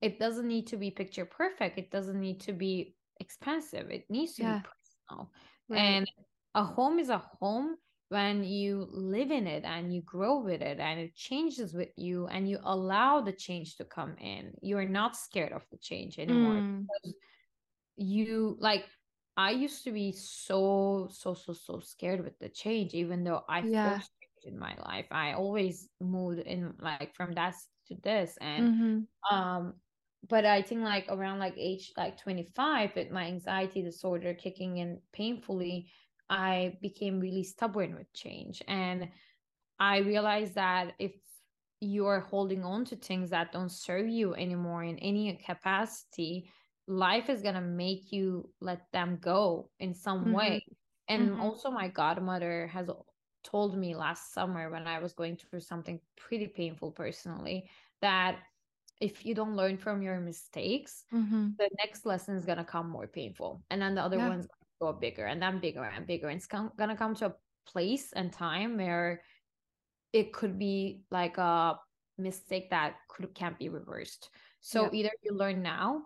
it doesn't need to be picture perfect it doesn't need to be expensive it needs to yeah. be personal right. and a home is a home when you live in it and you grow with it and it changes with you and you allow the change to come in you're not scared of the change anymore mm. you like i used to be so so so so scared with the change even though i yeah. forced in my life i always moved in like from that to this and mm-hmm. um but i think like around like age like 25 with my anxiety disorder kicking in painfully I became really stubborn with change. And I realized that if you're holding on to things that don't serve you anymore in any capacity, life is going to make you let them go in some mm-hmm. way. And mm-hmm. also, my godmother has told me last summer when I was going through something pretty painful personally that if you don't learn from your mistakes, mm-hmm. the next lesson is going to come more painful. And then the other yeah. one's go bigger and then bigger and bigger. And it's come, gonna come to a place and time where it could be like a mistake that could can't be reversed. So yeah. either you learn now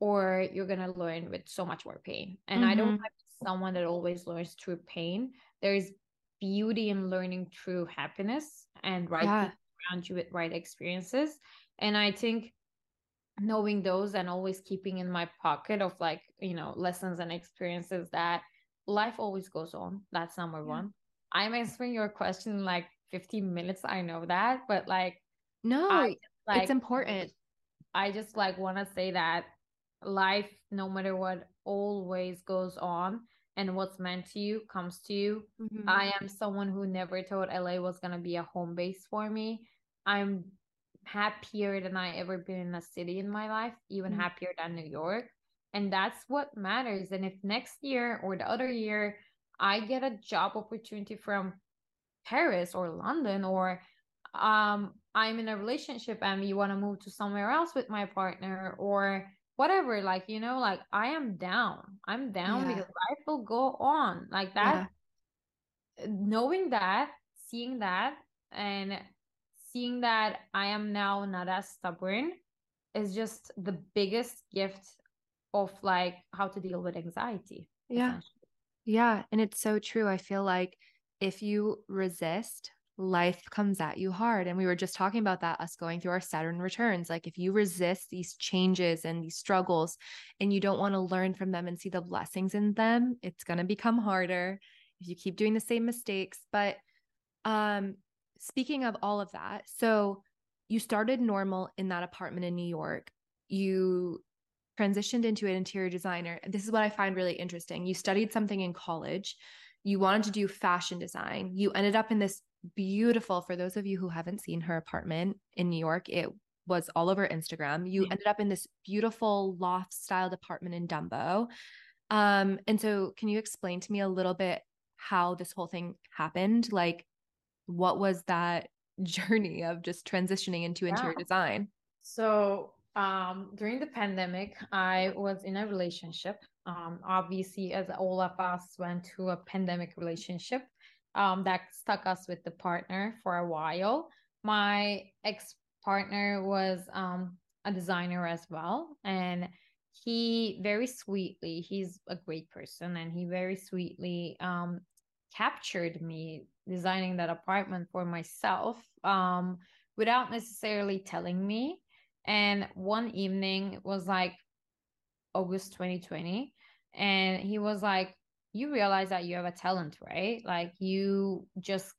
or you're gonna learn with so much more pain. And mm-hmm. I don't have someone that always learns through pain. There's beauty in learning through happiness and right yeah. around you with right experiences. And I think knowing those and always keeping in my pocket of like you know lessons and experiences that life always goes on. That's number yeah. one. I'm answering your question in like 15 minutes. I know that but like no I, like, it's important. I just like want to say that life no matter what always goes on and what's meant to you comes to you. Mm-hmm. i am someone who never thought la was going to be a home base for me. I'm happier than I ever been in a city in my life, even mm-hmm. happier than New York. And that's what matters. And if next year or the other year I get a job opportunity from Paris or London or um I'm in a relationship and you want to move to somewhere else with my partner or whatever like you know like I am down. I'm down yeah. because life will go on. Like that yeah. knowing that, seeing that and seeing that I am now not as stubborn is just the biggest gift of like how to deal with anxiety. Yeah. Yeah. And it's so true. I feel like if you resist, life comes at you hard. And we were just talking about that, us going through our Saturn returns. Like if you resist these changes and these struggles and you don't want to learn from them and see the blessings in them, it's going to become harder if you keep doing the same mistakes. But um speaking of all of that, so you started normal in that apartment in New York. You transitioned into an interior designer. This is what I find really interesting. You studied something in college. You wanted to do fashion design. You ended up in this beautiful, for those of you who haven't seen her apartment in New York, it was all over Instagram. You ended up in this beautiful loft styled apartment in Dumbo. Um, and so can you explain to me a little bit how this whole thing happened? Like what was that journey of just transitioning into yeah. interior design? So, um, during the pandemic, I was in a relationship. Um, obviously, as all of us went through a pandemic relationship, um, that stuck us with the partner for a while. My ex partner was um, a designer as well, and he very sweetly, he's a great person, and he very sweetly um, captured me designing that apartment for myself um, without necessarily telling me. And one evening was like August 2020. And he was like, You realize that you have a talent, right? Like you just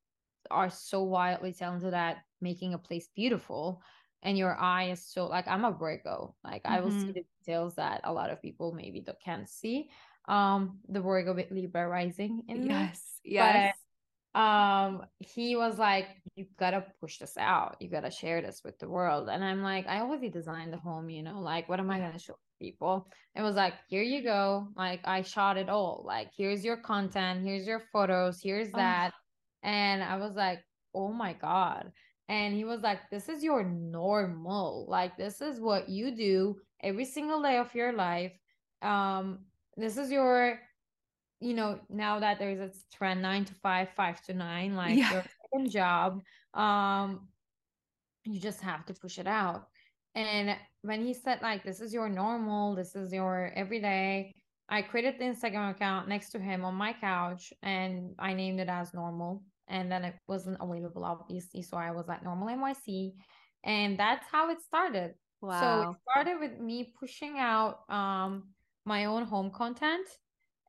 are so wildly talented at making a place beautiful. And your eye is so like I'm a Virgo. Like mm-hmm. I will see mm-hmm. the details that a lot of people maybe can't see. Um, the Virgo with Libra rising in yes, me. yes. Um he was like you gotta push this out. You gotta share this with the world. And i'm like i already designed the home you know like what am i gonna show people? It was like here you go. Like i shot it all. Like here's your content. Here's your photos. Here's that. Oh. and i was like oh my god. And he was like this is your normal. Like this is what you do every single day of your life. Um this is your you know now that there's a trend nine to five five to nine like yeah. your second job um you just have to push it out. And when he said like this is your normal this is your everyday i created the instagram account next to him on my couch and i named it as normal. And then it wasn't available obviously so i was like normal nyc and that's how it started. Wow so it started with me pushing out um my own home content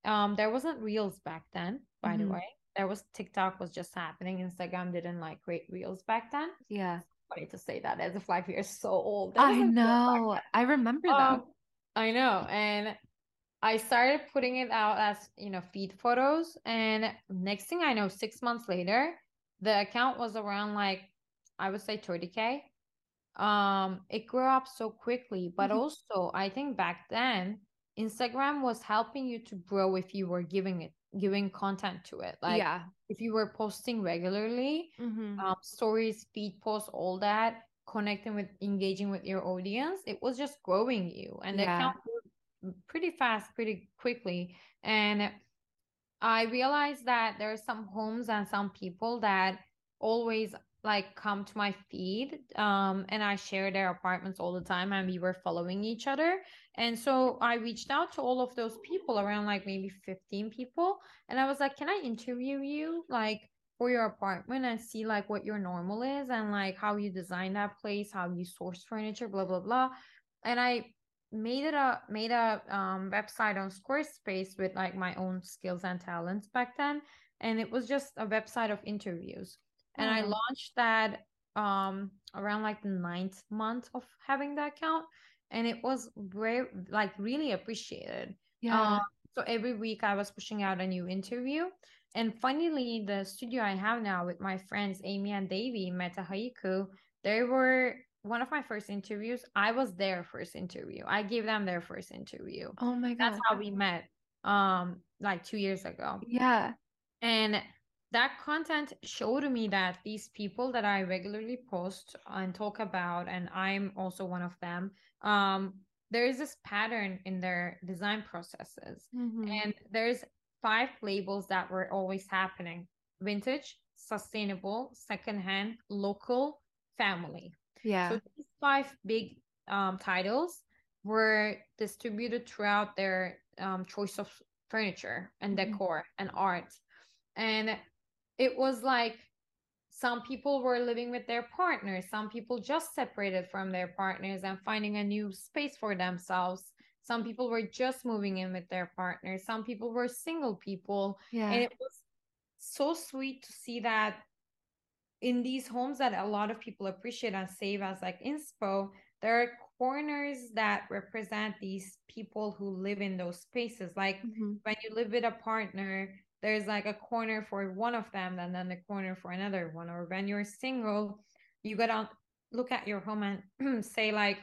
um there wasn't reels back then by mm-hmm. the way there was tiktok was just happening instagram didn't like create reels back then yeah funny to say that as if life you're so old i know i remember that um, i know and I started putting it out as, you know, feed photos. And next thing I know, six months later, the account was around like, I would say 30K. Um, it grew up so quickly. But mm-hmm. also, I think back then, Instagram was helping you to grow if you were giving it giving content to it like yeah if you were posting regularly mm-hmm. um, stories feed posts all that connecting with engaging with your audience it was just growing you and yeah. the account pretty fast, pretty quickly. And I realized that there are some homes and some people that always like come to my feed um and I share their apartments all the time and we were following each other and so I reached out to all of those people around like maybe 15 people and I was like can I interview you like for your apartment and see like what your normal is and like how you design that place how you source furniture blah blah blah and I made it a made a um, website on Squarespace with like my own skills and talents back then, and it was just a website of interviews. And I mm-hmm. launched that um around like the ninth month of having the account, and it was very like really appreciated. Yeah. Um, so every week I was pushing out a new interview. And funnily, the studio I have now with my friends Amy and Davey, Meta Haiku, they were one of my first interviews, I was their first interview. I gave them their first interview. Oh my god. That's how we met um like 2 years ago. Yeah. And that content showed me that these people that I regularly post and talk about and I'm also one of them um there is this pattern in their design processes mm-hmm. and there's five labels that were always happening vintage sustainable secondhand local family yeah. So these five big um, titles were distributed throughout their um, choice of furniture and mm-hmm. decor and art. And it was like some people were living with their partners, some people just separated from their partners and finding a new space for themselves. Some people were just moving in with their partners, some people were single people. Yeah. And it was so sweet to see that in these homes that a lot of people appreciate and save as like inspo, there are corners that represent these people who live in those spaces. Like mm-hmm. when you live with a partner, there's like a corner for one of them and then the corner for another one. Or when you're single, you gotta look at your home and say like,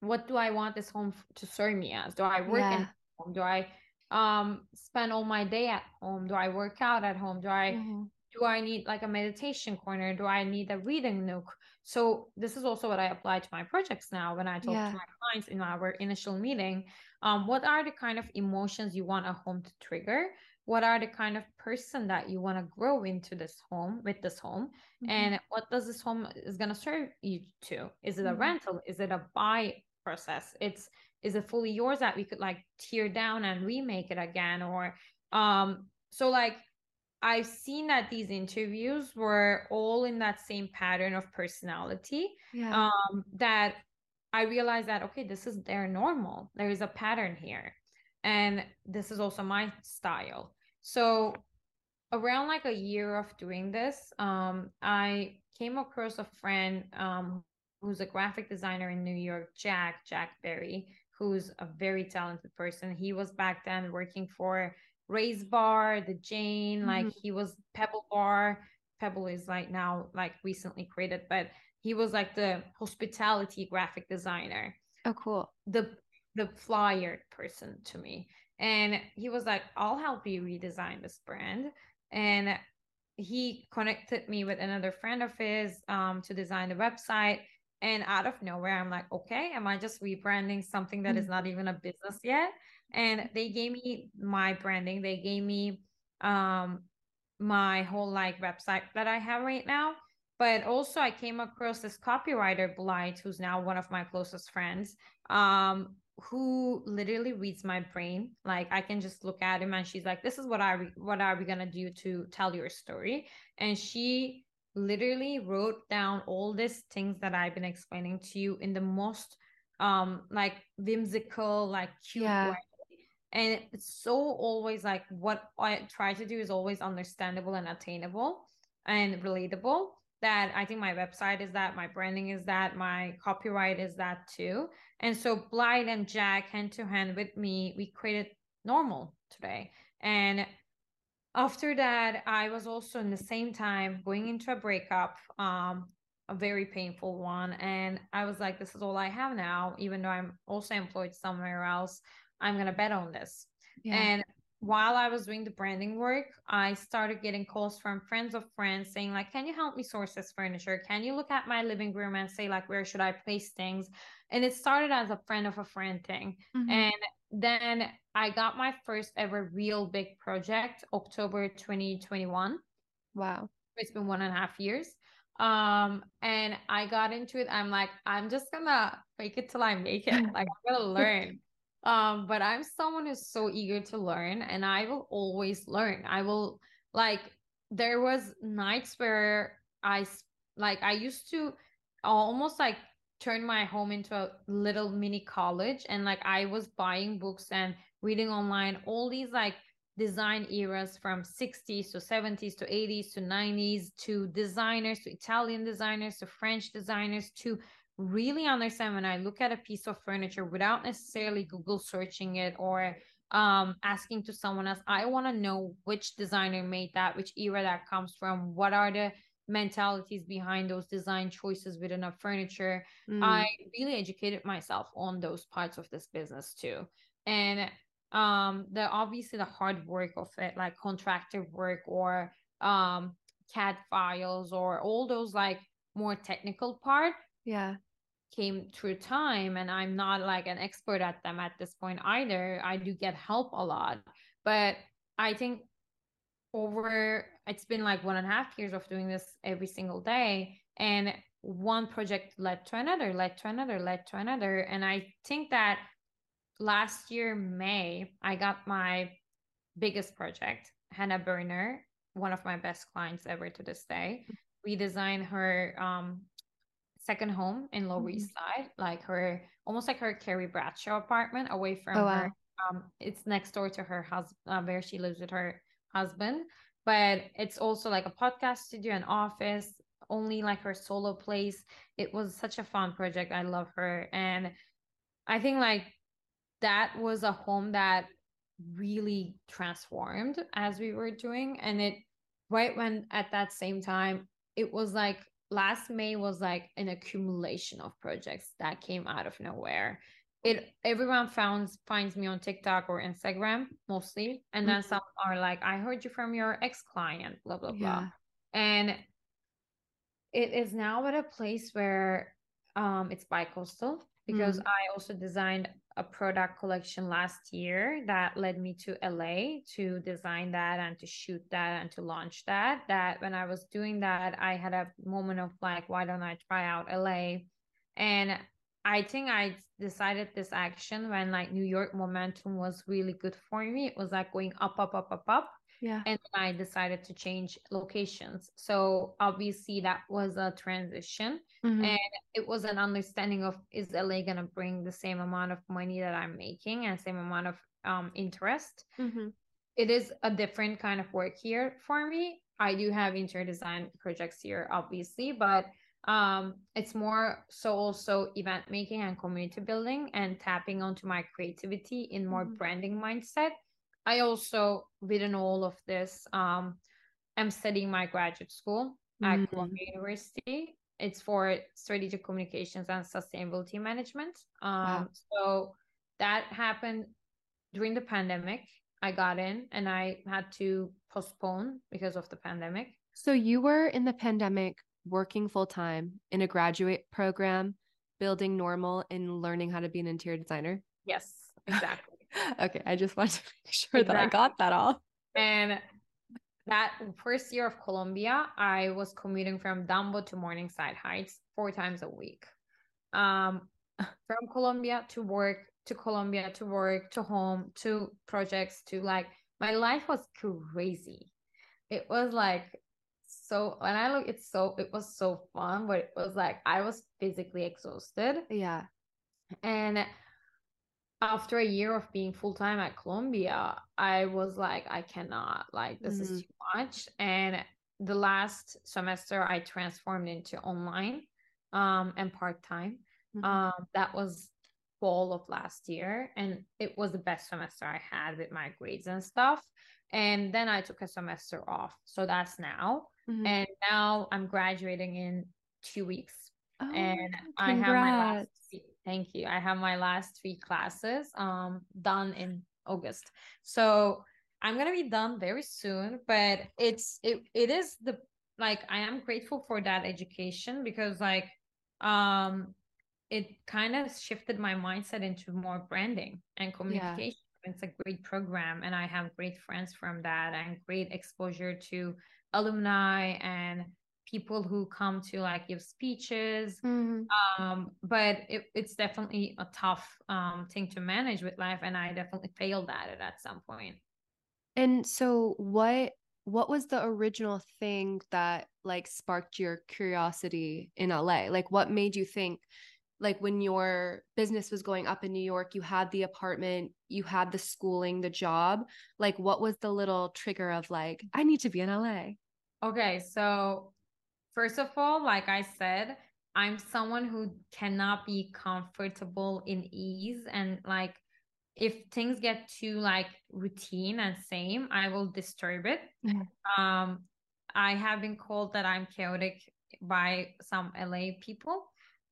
what do I want this home to serve me as? Do I work yeah. in home? Do I um spend all my day at home? Do I work out at home? Do I mm-hmm do I need like a meditation corner? Do I need a reading nook? So this is also what I apply to my projects now when I talk yeah. to my clients in our initial meeting. Um, what are the kind of emotions you want a home to trigger? What are the kind of person that you want to grow into this home with this home? Mm-hmm. And what does this home is going to serve you to? Is it a mm-hmm. rental? Is it a buy process? It's is it fully yours that we could like tear down and remake it again or um so like I've seen that these interviews were all in that same pattern of personality. Yeah. Um, that I realized that okay, this is their normal. There is a pattern here, and this is also my style. So around like a year of doing this, um, I came across a friend um, who's a graphic designer in New York, Jack Jack Berry, who's a very talented person. He was back then working for Raise Bar, the Jane, mm-hmm. like he was Pebble Bar. Pebble is like now like recently created, but he was like the hospitality graphic designer. Oh, cool. The the flyer person to me. And he was like, I'll help you redesign this brand. And he connected me with another friend of his um, to design the website. And out of nowhere, I'm like, okay, am I just rebranding something that mm-hmm. not even a business yet? And they gave me my branding. They gave me um, my whole like website that I have right now. But also, I came across this copywriter, Blight, who's now one of my closest friends, um, who literally reads my brain. Like I can just look at him and she's like, "This is what I what are we gonna do to tell your story?" And she literally wrote down all these things that I've been explaining to you in the most um like whimsical, like cute yeah. way. And it's so always like what I try to do is always understandable and attainable and relatable that I think my website is that, my branding is that, my copyright is that too. And so Blight and Jack hand to hand with me, we created normal today. And after that, I was also in the same time going into a breakup, um, a very painful one. And I was like, this is all I have now, even though I'm also employed somewhere else. I'm gonna bet on this. Yeah. And while I was doing the branding work, I started getting calls from friends of friends saying, like, can you help me source this furniture? Can you look at my living room and say, like, where should I place things? And it started as a friend of a friend thing. Mm-hmm. And then I got my first ever real big project, October 2021. Wow. It's been one and a half years. Um, and I got into it. I'm like, I'm just gonna fake it till I make it. Like, I'm gonna learn. Um, but I'm someone who's so eager to learn and I will always learn. I will like there was nights where I like I used to almost like turn my home into a little mini college and like I was buying books and reading online all these like design eras from 60s to 70s to 80s to 90s to designers to Italian designers to French designers to really understand when I look at a piece of furniture without necessarily Google searching it or um asking to someone else i want to know which designer made that which era that comes from what are the mentalities behind those design choices within a furniture. Mm. i really educated myself on those parts of this business too. And um the obviously the hard work of it like contractor work or um cad files or all those like more technical part yeah came through time and i'm not like an expert at them at this point either. I do get help a lot but i think over it's been like one and a half years of doing this every single day and one project led to another led to another led to another and i think that last year may i got my biggest project hannah berner one of my best clients ever to this day. We designed her um, second home in Lower mm-hmm. East Side, like her almost like her Carrie Bradshaw apartment away from oh, wow. her. Um, it's next door to her husband, uh, where she lives with her husband. But it's also like a podcast studio, an office, only like her solo place. It was such a fun project. I love her, and I think like that was a home that really transformed as we were doing, and it right when at that same time it was like last May was like an accumulation of projects that came out of nowhere. It everyone finds finds me on TikTok or Instagram mostly, and then mm-hmm. some are like, "I heard you from your ex client," blah blah yeah. blah, and it is now at a place where um it's bi-coastal because mm-hmm. I also designed a product collection last year that led me to LA to design that and to shoot that and to launch that. That when I was doing that, I had a moment of like, why don't I try out LA? And I think I decided this action when like New York momentum was really good for me. It was like going up, up, up, up, up. Yeah. And I decided to change locations. So obviously that was a transition. Mm-hmm. And it was an understanding of is LA gonna bring the same amount of money that I'm making and same amount of um interest. Mm-hmm. It is a different kind of work here for me. I do have interior design projects here, obviously, but um it's more so also event making and community building and tapping onto my creativity in more mm-hmm. branding mindset I also, within all of this, um, I'm studying my graduate school at mm-hmm. Columbia University. It's for strategic communications and sustainability management. Um, wow. So that happened during the pandemic. I got in and I had to postpone because of the pandemic. So you were in the pandemic working full time in a graduate program, building normal and learning how to be an interior designer? Yes, exactly. okay, I just wanted to make sure exactly. that I got that all. And that first year of Columbia, I was commuting from Dumbo to Morningside Heights four times a week. Um, from Columbia to work, to Columbia to work, to home, to projects, to like my life was crazy. It was like so when I look, it's so it was so fun, but it was like I was physically exhausted. Yeah. And after a year of being full time at Columbia, I was like, I cannot, like, this mm-hmm. is too much. And the last semester, I transformed into online um, and part time. Mm-hmm. Um, that was fall of last year, and it was the best semester I had with my grades and stuff. And then I took a semester off. So that's now. Mm-hmm. And now I'm graduating in two weeks. Oh, and congrats. I have my last Thank you. I have my last three classes um done in August. So I'm gonna be done very soon, but it's it it is the like I am grateful for that education because like um it kind of shifted my mindset into more branding and communication. Yeah. It's a great program and I have great friends from that and great exposure to alumni and people who come to like give speeches mm-hmm. um but it, it's definitely a tough um thing to manage with life and i definitely failed at it at some point. And so what what was the original thing that like sparked your curiosity in LA like what made you think like when your business was going up in New York you had the apartment you had the schooling the job like what was the little trigger of like I need to be in LA Okay, so First of all, like I said, I'm someone who cannot be comfortable in ease and like if things get too like routine and same, I will disturb it. Mm-hmm. Um I have been called that I'm chaotic by some LA people.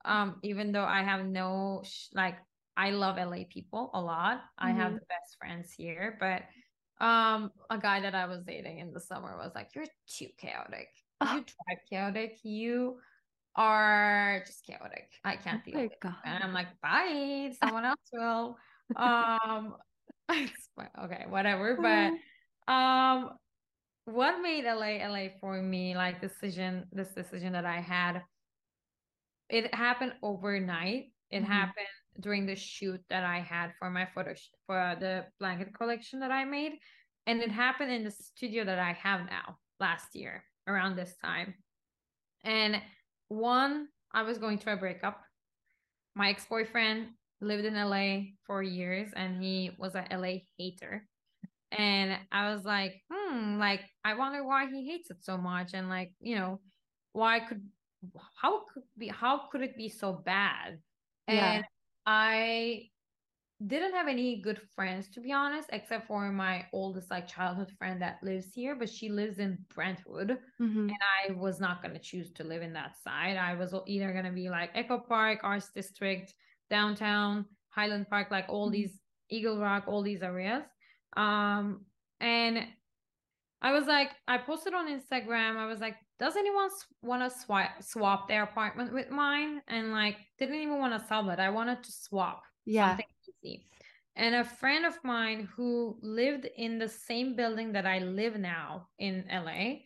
Um even though I have no sh- like I love LA people a lot. Mm-hmm. I have mm-hmm. the best friends here, but um a guy that I was dating in the summer was like you're too chaotic you tribe chaotic. You are just chaotic. I can't oh deal it. And I'm like, bye. Someone else will. Um okay, whatever. But um what made LA LA for me, like decision, this decision that I had, it happened overnight. It mm-hmm. happened during the shoot that I had for my photo sh- for the blanket collection that I made. And it happened in the studio that I have now last year around this time. And one, I was going through a breakup. My ex boyfriend lived in LA for years and he was a LA hater. And I was like, hmm, like, I wonder why he hates it so much. And like, you know, why could, how could be, how could it be so bad? And yeah. I didn't have any good friends to be honest except for my oldest like childhood friend that lives here but she lives in brentwood mm-hmm. and i was not going to choose to live in that side. I was either going to be like echo park arts district downtown highland park like all mm-hmm. these eagle rock all these areas. Um and i was like i posted on instagram i was like does anyone want to swap swap their apartment with mine? And like didn't even want to sell it. I wanted to swap yeah easy. And a friend of mine who lived in the same building that I live now in LA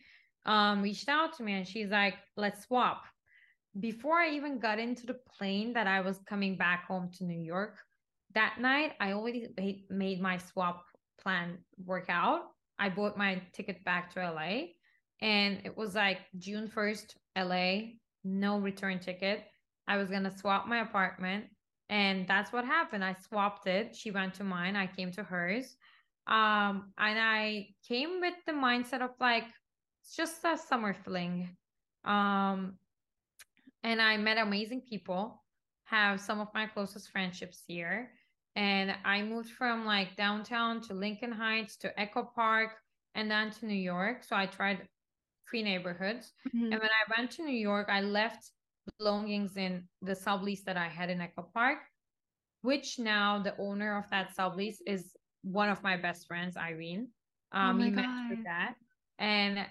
um, reached out to me and she's like, let's swap. Before I even got into the plane that I was coming back home to New York, that night I already made my swap plan work out. I bought my ticket back to LA and it was like June 1st, LA, no return ticket. I was going to swap my apartment and that's what happened. I swapped it. She went to mine. I came to hers. Um and i came with the mindset of like it's just a summer fling. Um and i met amazing people. Have some of my closest friendships here. And i moved from like downtown to lincoln heights to echo park and then to new york. So i tried three neighborhoods. Mm-hmm. and when i went to new york i left belongings in the sublease that I had in Echo Park, which now the owner of that sublease is one of my best friends, Irene. Oh um, oh he met through that, and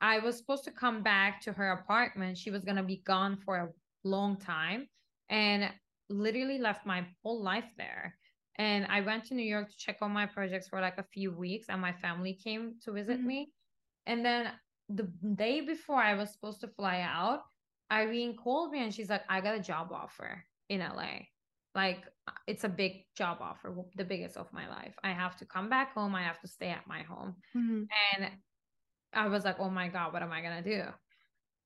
I was supposed to come back to her apartment. She was gonna be gone for a long time, and literally left my whole life there. And I went to New York to check on my projects for like a few weeks, and my family came to visit mm-hmm. me. And then the day before I was supposed to fly out, Irene called me and she's like, I got a job offer in LA. Like, it's a big job offer, the biggest of my life. I have to come back home. I have to stay at my home. Mm-hmm. And I was like, oh my God, what am I going to do?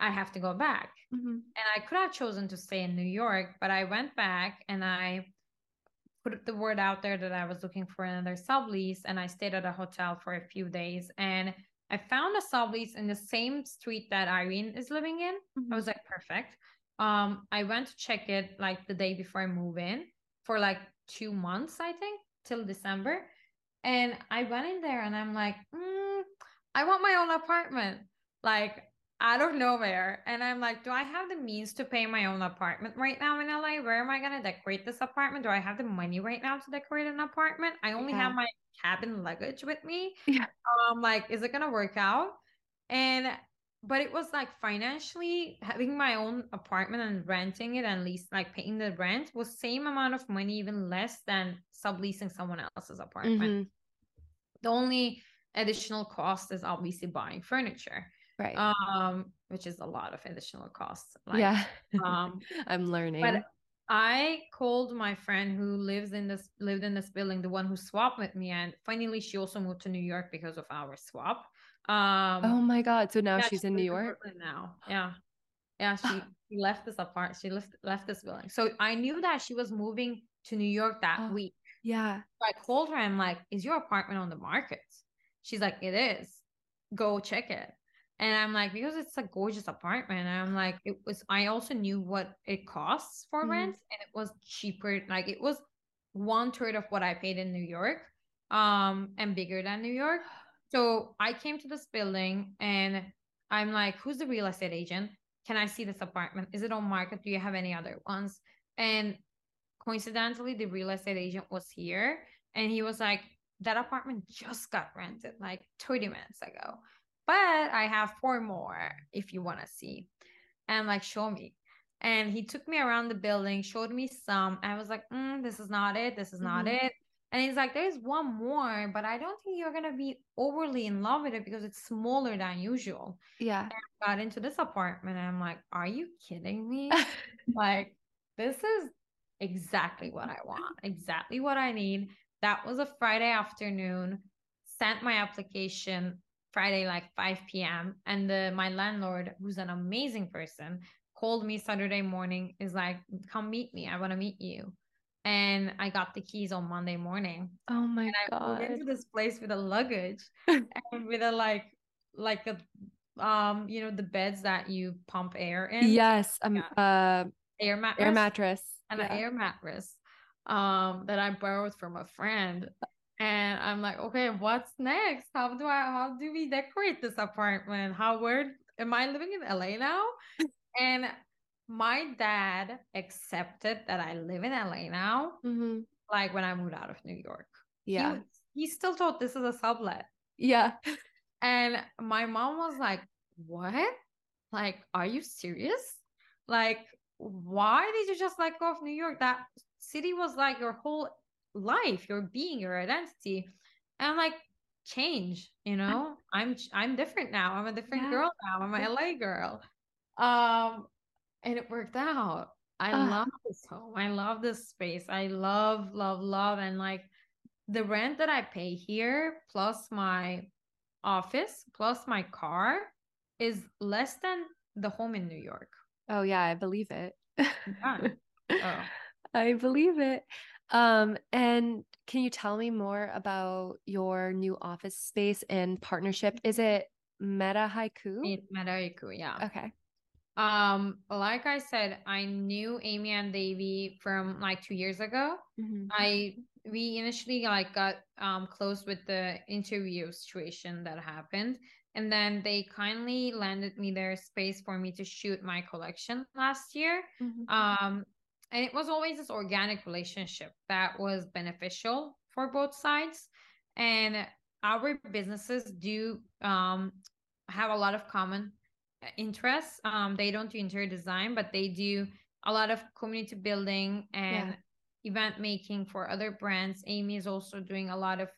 I have to go back. Mm-hmm. And I could have chosen to stay in New York, but I went back and I put the word out there that I was looking for another sublease and I stayed at a hotel for a few days and I found a sublease in the same street that Irene is living in. Mm-hmm. I was like, perfect. Um, I went to check it like the day before I move in for like two months, I think, till December. And I went in there and I'm like, mm, I want my own apartment. Like out of nowhere. And I'm like, do I have the means to pay my own apartment right now in LA? Where am I going to decorate this apartment? Do I have the money right now to decorate an apartment? I only yeah. have my cabin luggage with me. Yeah. Um, like, is it going to work out? And, but it was like financially having my own apartment and renting it and least like paying the rent was same amount of money, even less than subleasing someone else's apartment. Mm-hmm. The only additional cost is obviously buying furniture right. um which is a lot of additional costs like, yeah. um i'm learning. but i called my friend who lives in this lived in this building the one who swapped with me and finally she also moved to new york because of our swap. Um oh my god so now yeah, she's she in new york? Now. Yeah. Yeah she, she left this apartment she left left this building. So i knew that she was moving to new york that oh, week. yeah. So i called her i'm like is your apartment on the market? She's like it is. Go check it and I'm like, because it's a gorgeous apartment. And I'm like, it was, I also knew what it costs for mm-hmm. rent and it was cheaper. Like it was one third of what I paid in New York um, and bigger than New York. So I came to this building and I'm like, who's the real estate agent? Can I see this apartment? Is it on market? Do you have any other ones? And coincidentally, the real estate agent was here and he was like, that apartment just got rented like 30 minutes ago but I have four more if you want to see. And like, show me. And he took me around the building, showed me some. I was like, mm, this is not it. This is not mm-hmm. it. And he's like, there's one more, but I don't think you're going to be overly in love with it because it's smaller than usual. Yeah. And I got into this apartment and I'm like, are you kidding me? like, this is exactly what I want, exactly what I need. That was a Friday afternoon. Sent my application Friday, like 5 p.m. And the, my landlord, who's an amazing person, called me Saturday morning, is like, come meet me. I want to meet you. And I got the keys on Monday morning. Oh my and god. I went into this place with a luggage and with a like like a um, you know, the beds that you pump air in. Yes. Um yeah. uh air mattress. Air mattress. And yeah. an air mattress um that I borrowed from a friend and i'm like okay what's next? How do i how do we decorate this apartment? How where am i living in la now? And my dad accepted that i live in la now mm-hmm. like when i moved out of new york. Yeah. he, he still thought this is a sublet. Yeah. And my mom was like what? Like are you serious? Like why did you just let go of new york? That city was like your whole life, your being, your identity. And I'm like, change, you know, I'm I'm different now. I'm a different yeah. girl now. I'm a LA girl. Um, and it worked out. I uh. love this home. I love this space. I love, love, love. And like the rent that I pay here, plus my office, plus my car, is less than the home in New York. Oh yeah, I believe it. yeah. Oh. I believe it. Um, and can you tell me more about your new office space and partnership? Is it Meta Haiku? It's Meta Haiku, yeah. Okay. Um, like I said, I knew Amy and Davey from like two years ago. Mm-hmm. I we initially like got um close with the interview situation that happened. And then they kindly landed me their space for me to shoot my collection last year. Mm-hmm. Um, and it was always this organic relationship that was beneficial for both sides and our businesses do um have a lot of common uh, interests. Um, they don't do interior design, but they do a lot of community building and yeah. event making for other brands. Amy is also doing a lot of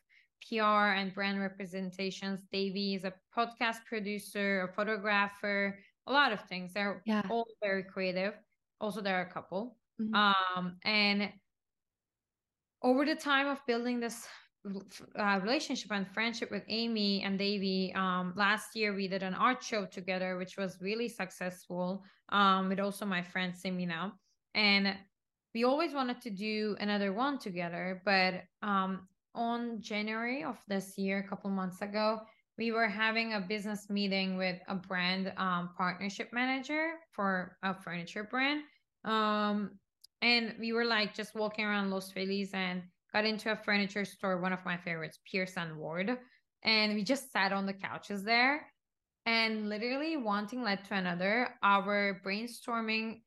PR and brand representations. Davy is a podcast producer, a photographer, a lot of things. They're yeah. all very creative. Also, they're a couple. Mm-hmm. Um, and over the time of building this uh, relationship and friendship with Amy and Davy. Um, last year we did an art show together, which was really successful. Um, with also my friend Simina, and we always wanted to do another one together. But um, on January of this year, a couple months ago, we were having a business meeting with a brand um, partnership manager for a furniture brand. And we were like just walking around Los Feliz and got into a furniture store, one of my favorites, Pierce and Ward. And we just sat on the couches there. And literally, one thing led to another. Our brainstorming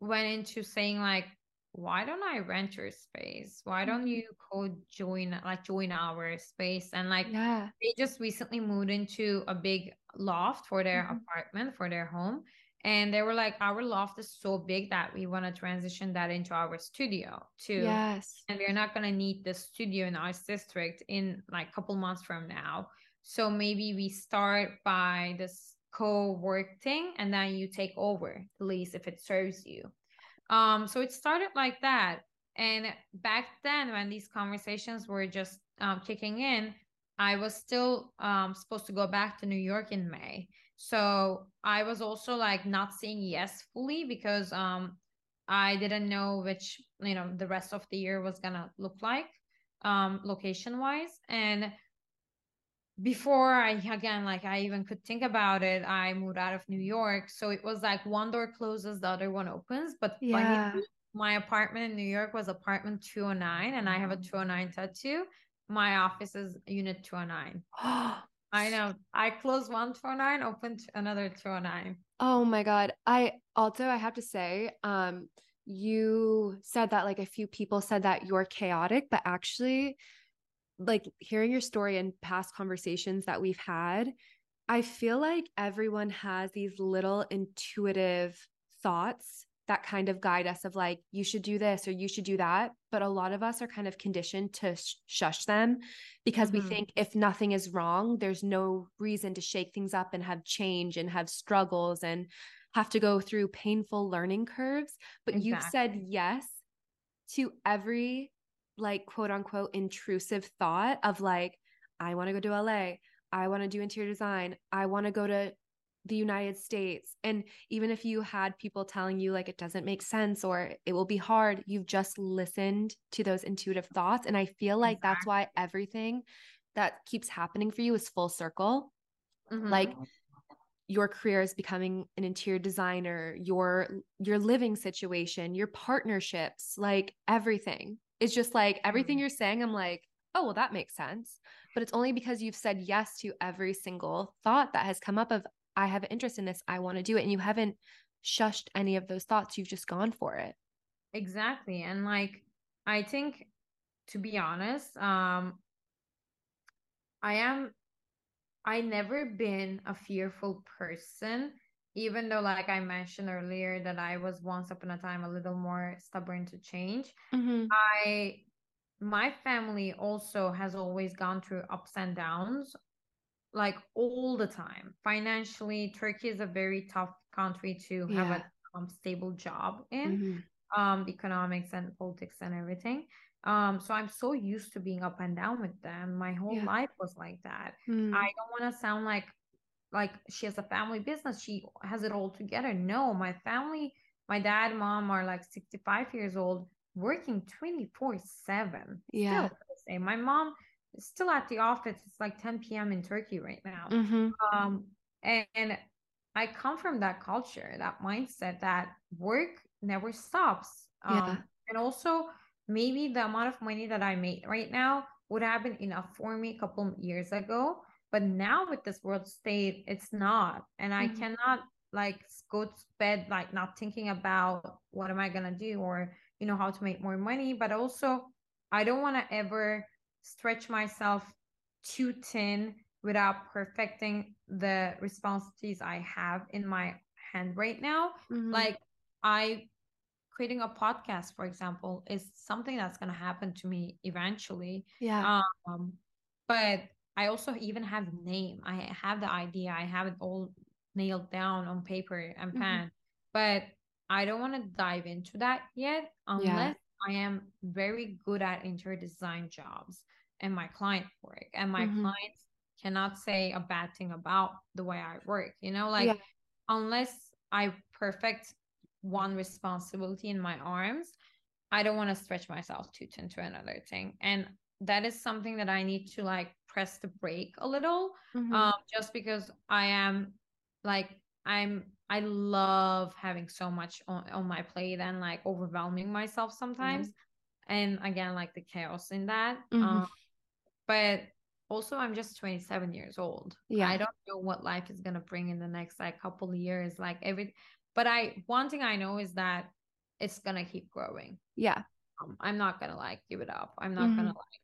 went into saying, like, why don't I rent your space? Why don't mm-hmm. you co join, like, join our space? And like, yeah. they just recently moved into a big loft for their mm-hmm. apartment, for their home and they were like our loft is so big that we want to transition that into our studio too yes. and we're not going to need the studio in our district in like a couple months from now. So maybe we start by this co-work thing and then you take over the lease if it serves you. Um so it started like that. And back then when these conversations were just um, kicking in i was still um, supposed to go back to new york in may so I was also like not saying yes fully because um I didn't know which you know the rest of the year was gonna look like um location wise and before I again like I even could think about it, I moved out of New York. So it was like one door closes, the other one opens. But yeah. my apartment in New York was apartment 209 and I have a mm. 209 tattoo. My office is unit 209. I know. I closed one 209, opened another 209. Oh my God. I also, I have to say, um, you said that like a few people said that you're chaotic, but actually, like hearing your story and past conversations that we've had, I feel like everyone has these little intuitive thoughts that kind of guide us of like you should do this or you should do that but a lot of us are kind of conditioned to sh- shush them because mm-hmm. we think if nothing is wrong there's no reason to shake things up and have change and have struggles and have to go through painful learning curves but exactly. you've said yes to every like quote unquote intrusive thought of like i want to go to LA I want to do interior design. I want to go to the United States. And even if you had people telling you like it doesn't make sense or it will be hard, you've just listened to those intuitive thoughts. And I feel like exactly. that's why everything that keeps happening for you is full circle. Mm-hmm. Like your career is becoming an interior designer, your your living situation, your partnerships, like everything. It's just like everything mm-hmm. you're saying, I'm like, oh, well, that makes sense. But it's only because you've said yes to every single thought that has come up of I have an interest in this. I want to do it. And you haven't shushed any of those thoughts. You've just gone for it. Exactly. And like, I think, to be honest, um, I am, I never been a fearful person, even though, like I mentioned earlier, that I was once upon a time a little more stubborn to change. Mm-hmm. I, my family also has always gone through ups and downs like all the time. Financially, Turkey is a very tough country to yeah. have a um, stable job in, mm-hmm. um, economics and politics and everything. Um, so I'm so used to being up and down with them. My whole yeah. life was like that. Mm. I don't want to sound like like she has a family business. She has it all together. No, my family, my dad, mom are like 65 years old, working 24 seven. Yeah. Still, my mom still at the office. It's like 10 p.m. in Turkey right now. Mm-hmm. Um, and, and I come from that culture, that mindset that work never stops. Um, yeah. And also, maybe the amount of money that I make right now would have been enough for me a couple years ago. But now with this world state, it's not. And I mm-hmm. cannot like go to bed like not thinking about what am I gonna do or you know how to make more money. But also I don't want to ever stretch myself too thin without perfecting the responsibilities I have in my hand right now. Mhm. Like I creating a podcast, for example, is something that's gonna happen to me eventually. yeah. Um, but I also even have the name. I have the idea. I have it all nailed down on paper and Mhm. pen. But I don't want to dive into that yet unless I am very good at interior design jobs and my client work. And my Mhm. clients cannot say a bad thing about the way I work. You know, like Yeah. unless I perfect one responsibility in my arms, I don't want to stretch myself too thin to another thing. And that is something that I need to like press the brake a little. Mhm. Um, just because I am like I'm I love having so much on, on my plate and like overwhelming myself sometimes. And again, like the chaos in that. Mhm. Um, but also I'm just 27 years old. Yeah. I don't know what life is gonna bring in the next like couple of years. Like every but I one thing I know is that it's gonna keep growing. yeah. Um, I'm not gonna like give it up. I'm not gonna like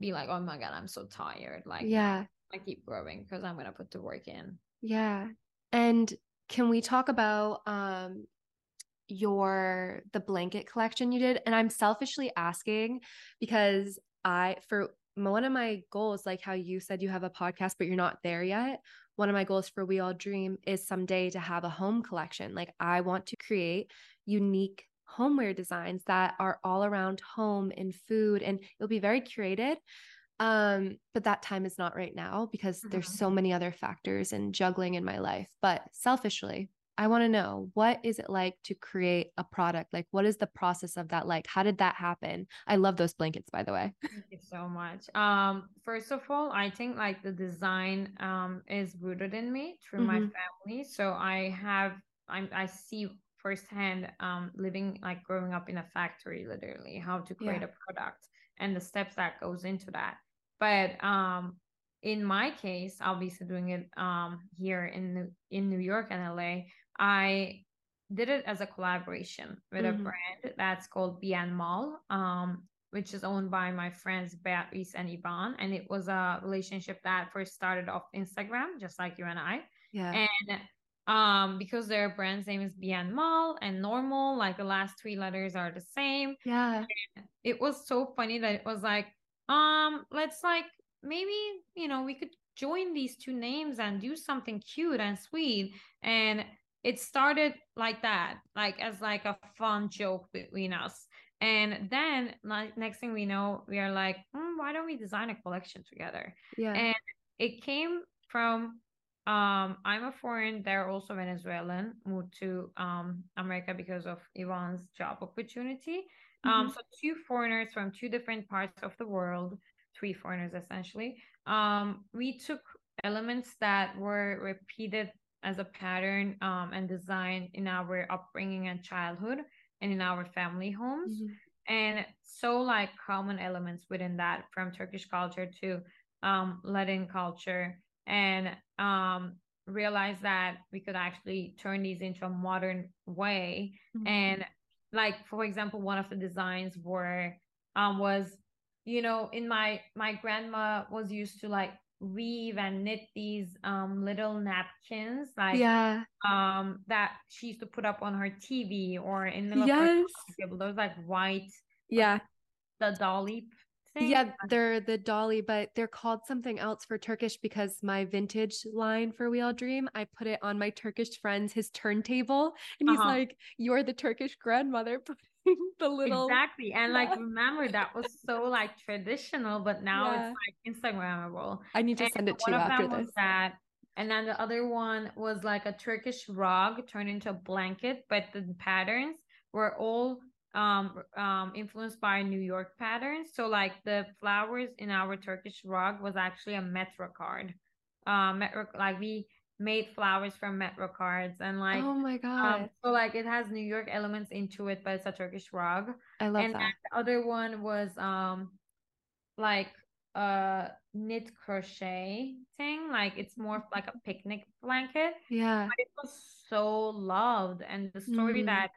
be like, oh my god, I'm so tired. Like yeah. I keep growing because I'm gonna put the work in. Yeah. And can we talk about um your the blanket collection you did? And I'm selfishly asking because I for one of my goals, like how you said you have a podcast, but you're not there yet. One of my goals for We All Dream is someday to have a home collection. Like I want to create unique homeware designs that are all around home and food and it'll be very curated um but that time is not right now because there's Mhm. so many other factors and juggling in my life but selfishly i want to know what is it like to create a product like what is the process of that like how did that happen i love those blankets by the way Thank you so much. Um, first of all, I think like the design um is rooted in me through my Mhm. family. So I have I'm I see firsthand um living like growing up in a factory literally how to create Yeah. a product and the steps that goes into that. But um in my case, obviously doing it um here in New, in New York and LA, I did it as a collaboration with a Mhm. brand that's called Bien Mal. Um which is owned by my friends Beatrice and Ivan. And it was a relationship that first started off Instagram, just like you and I. yeah And um, because their brand's name is Bien Mal and normal, like the last three letters are the same. yeah It was so funny that it was like, um, let's like maybe, you know, we could join these two names and do something cute and sweet. And it started like that, like as like a fun joke between us. And then like next thing we know, we are like, hmm, why don't we design a collection together? yeah And it came from um I'm a foreign, they're also Venezuelan, moved to um America because of Ivan's job opportunity. Um Mhm. so two foreigners from two different parts of the world, three foreigners essentially. Um we took elements that were repeated as a pattern um and design in our upbringing and childhood and in our family homes Mhm. and so like common elements within that from turkish culture to um latin culture and um realize that we could actually turn these into a modern way Mhm. and like for example one of the designs were um was you know in my my grandma was used to like weave and knit these um little napkins like yeah um that she used to put up on her TV or in the middle of her yes table. Those like white yeah the dolly thing. Yeah, they're the dolly, but they're called something else for Turkish because my vintage line for We All Dream, I put it on my Turkish friend's his turntable, and he's Uh-huh. like, "You're the Turkish grandmother the little." exactly. And like remember that was so like traditional, but now Yeah. it's like Instagrammable. I need to And send it to you after this. that. And then the other one was like a Turkish rug turned into a blanket, but the patterns were all um um influenced by New York patterns. So like the flowers in our Turkish rug was actually a metro card. Um metro like we made flowers from metro cards and like oh my um god, so like it has New York elements into it, but it's a Turkish rug I love that. and that. the other one was um like a knit crochet thing like it's more like a picnic blanket Yeah, but it was so loved and the story Mm. that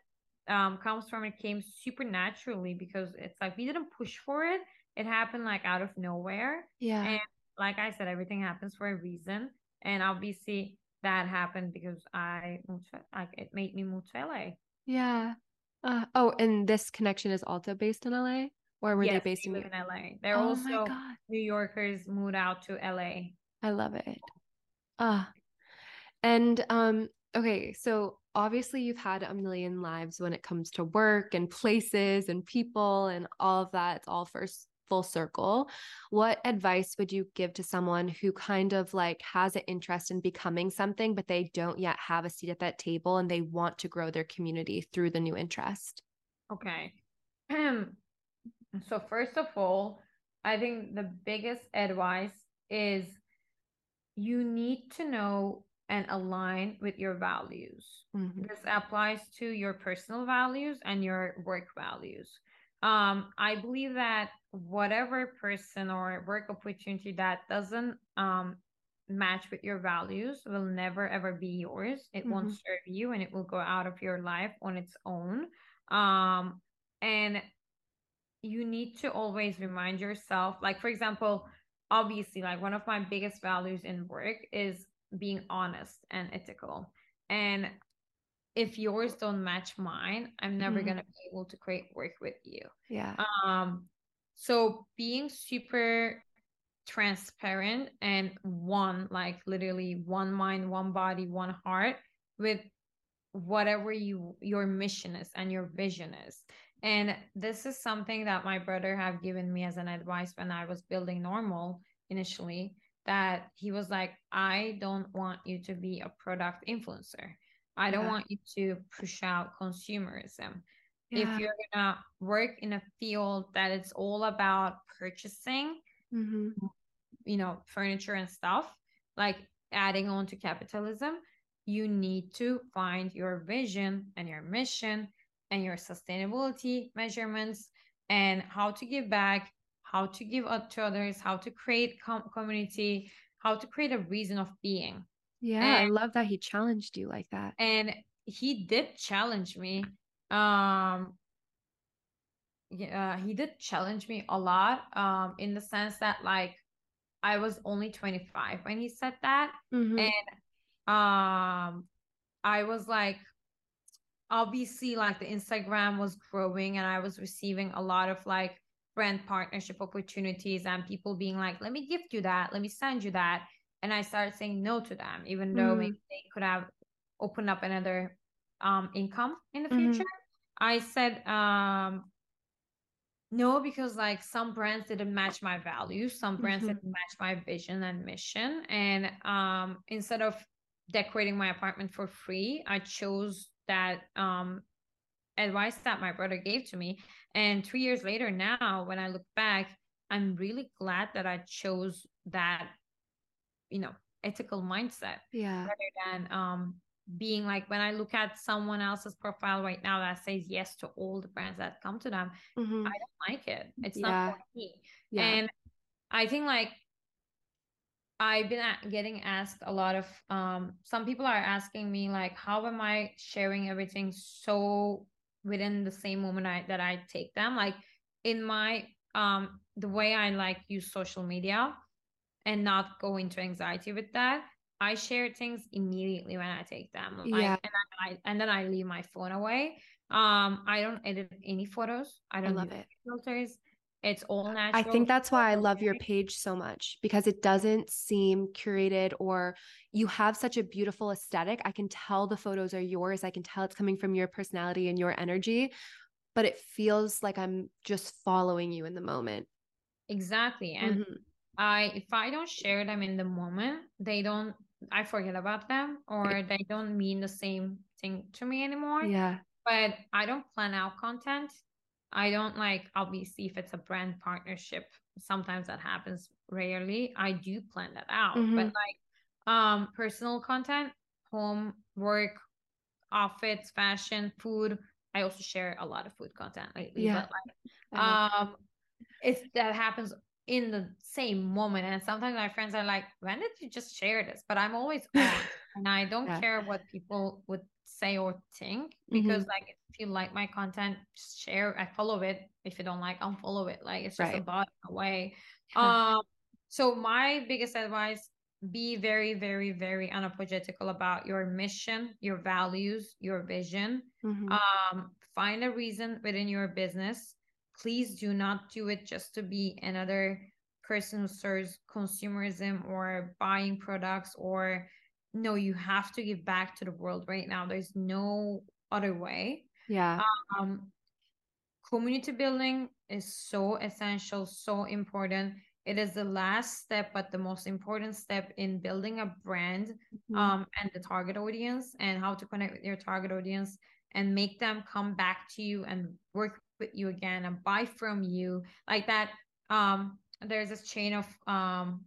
um comes from it came super naturally because it's like we didn't push for it it happened like out of nowhere yeah, and like I said, everything happens for a reason. And obviously that happened because I moved. like it made me move to LA. Yeah. Uh, oh, and this connection is also based in LA, or were yes, they based they in, in LA? They're oh also New Yorkers moved out to LA. I love it. Ah, uh, and um, okay, so obviously you've had a million lives when it comes to work and places and people and all of that. It's all first full circle, what advice would you give to someone who kind of like has an interest in becoming something, but they don't yet have a seat at that table and they want to grow their community through the new interest? Okay. so, first of all, I think the biggest advice is you need to know and align with your values. Mm-hmm. This applies to your personal values and your work values um i believe that whatever person or work opportunity that doesn't um match with your values will never ever be yours. It mm-hmm. won't serve you and it will go out of your life on its own. Um and you need to always remind yourself like for example obviously like one of my biggest values in work is being honest and ethical. And if yours don't match mine, I'm never mm-hmm. gonna be able to create work with you. Yeah. Um, so being super transparent and one, like literally one mind, one body, one heart with whatever you your mission is and your vision is. And this is something that my brother have given me as an advice when I was building normal initially that he was like, I don't want you to be a product influencer. I don't yeah. want you to push out consumerism. Yeah. If you're gonna work in a field that it's all about purchasing, mm-hmm. you know, furniture and stuff, like adding on to capitalism, you need to find your vision and your mission and your sustainability measurements and how to give back, how to give up to others, how to create com- community, how to create a reason of being. Yeah, and, I love that he challenged you like that. And he did challenge me. Um yeah, he did challenge me a lot um in the sense that like I was only 25 when he said that mm-hmm. and um I was like obviously like the Instagram was growing and I was receiving a lot of like brand partnership opportunities and people being like let me gift you that let me send you that and I started saying no to them, even though mm. maybe they could have opened up another um, income in the mm-hmm. future. I said um, no because like some brands didn't match my values, some brands mm-hmm. didn't match my vision and mission, and um, instead of decorating my apartment for free, I chose that um, advice that my brother gave to me. And three years later, now when I look back, I'm really glad that I chose that you know ethical mindset yeah rather than um being like when I look at someone else's profile right now that says yes to all the brands that come to them, mm-hmm. I don't like it. It's yeah. not for me. Yeah. And I think like I've been getting asked a lot of um some people are asking me like how am I sharing everything so within the same moment I, that I take them like in my um the way I like use social media and not go into anxiety with that i share things immediately when i take them like, yeah. and, I, and then i leave my phone away um i don't edit any photos i don't I love it filters it's all natural. I think that's why I love your page so much because it doesn't seem curated or you have such a beautiful aesthetic. I can tell the photos are yours. I can tell it's coming from your personality and your energy, but it feels like I'm just following you in the moment. Exactly. And mm-hmm. I if I don't share them in the moment, they don't I forget about them or they don't mean the same thing to me anymore. Yeah. But I don't plan out content. I don't like obviously if it's a brand partnership, sometimes that happens rarely. I do plan that out. Mm-hmm. But like um personal content, home, work, outfits, fashion, food. I also share a lot of food content lately. Yeah. But like um it's that happens in the same moment. And sometimes my friends are like, when did you just share this? But I'm always on and I don't yeah. care what people would say or think because mm-hmm. like if you like my content, just share. I follow it. If you don't like, unfollow it. Like it's just right. a bot away. Um so my biggest advice be very very very unapologetical about your mission your values your vision mm-hmm. um find a reason within your business please do not do it just to be another person who serves consumerism or buying products or no you have to give back to the world right now. There's no other way. Yeah. Um community building is so essential so important. It is the last step but the most important step in building a brand mm-hmm. um, and the target audience and how to connect with your target audience and make them come back to you and work with you again and buy from you. Like that um there's this chain of um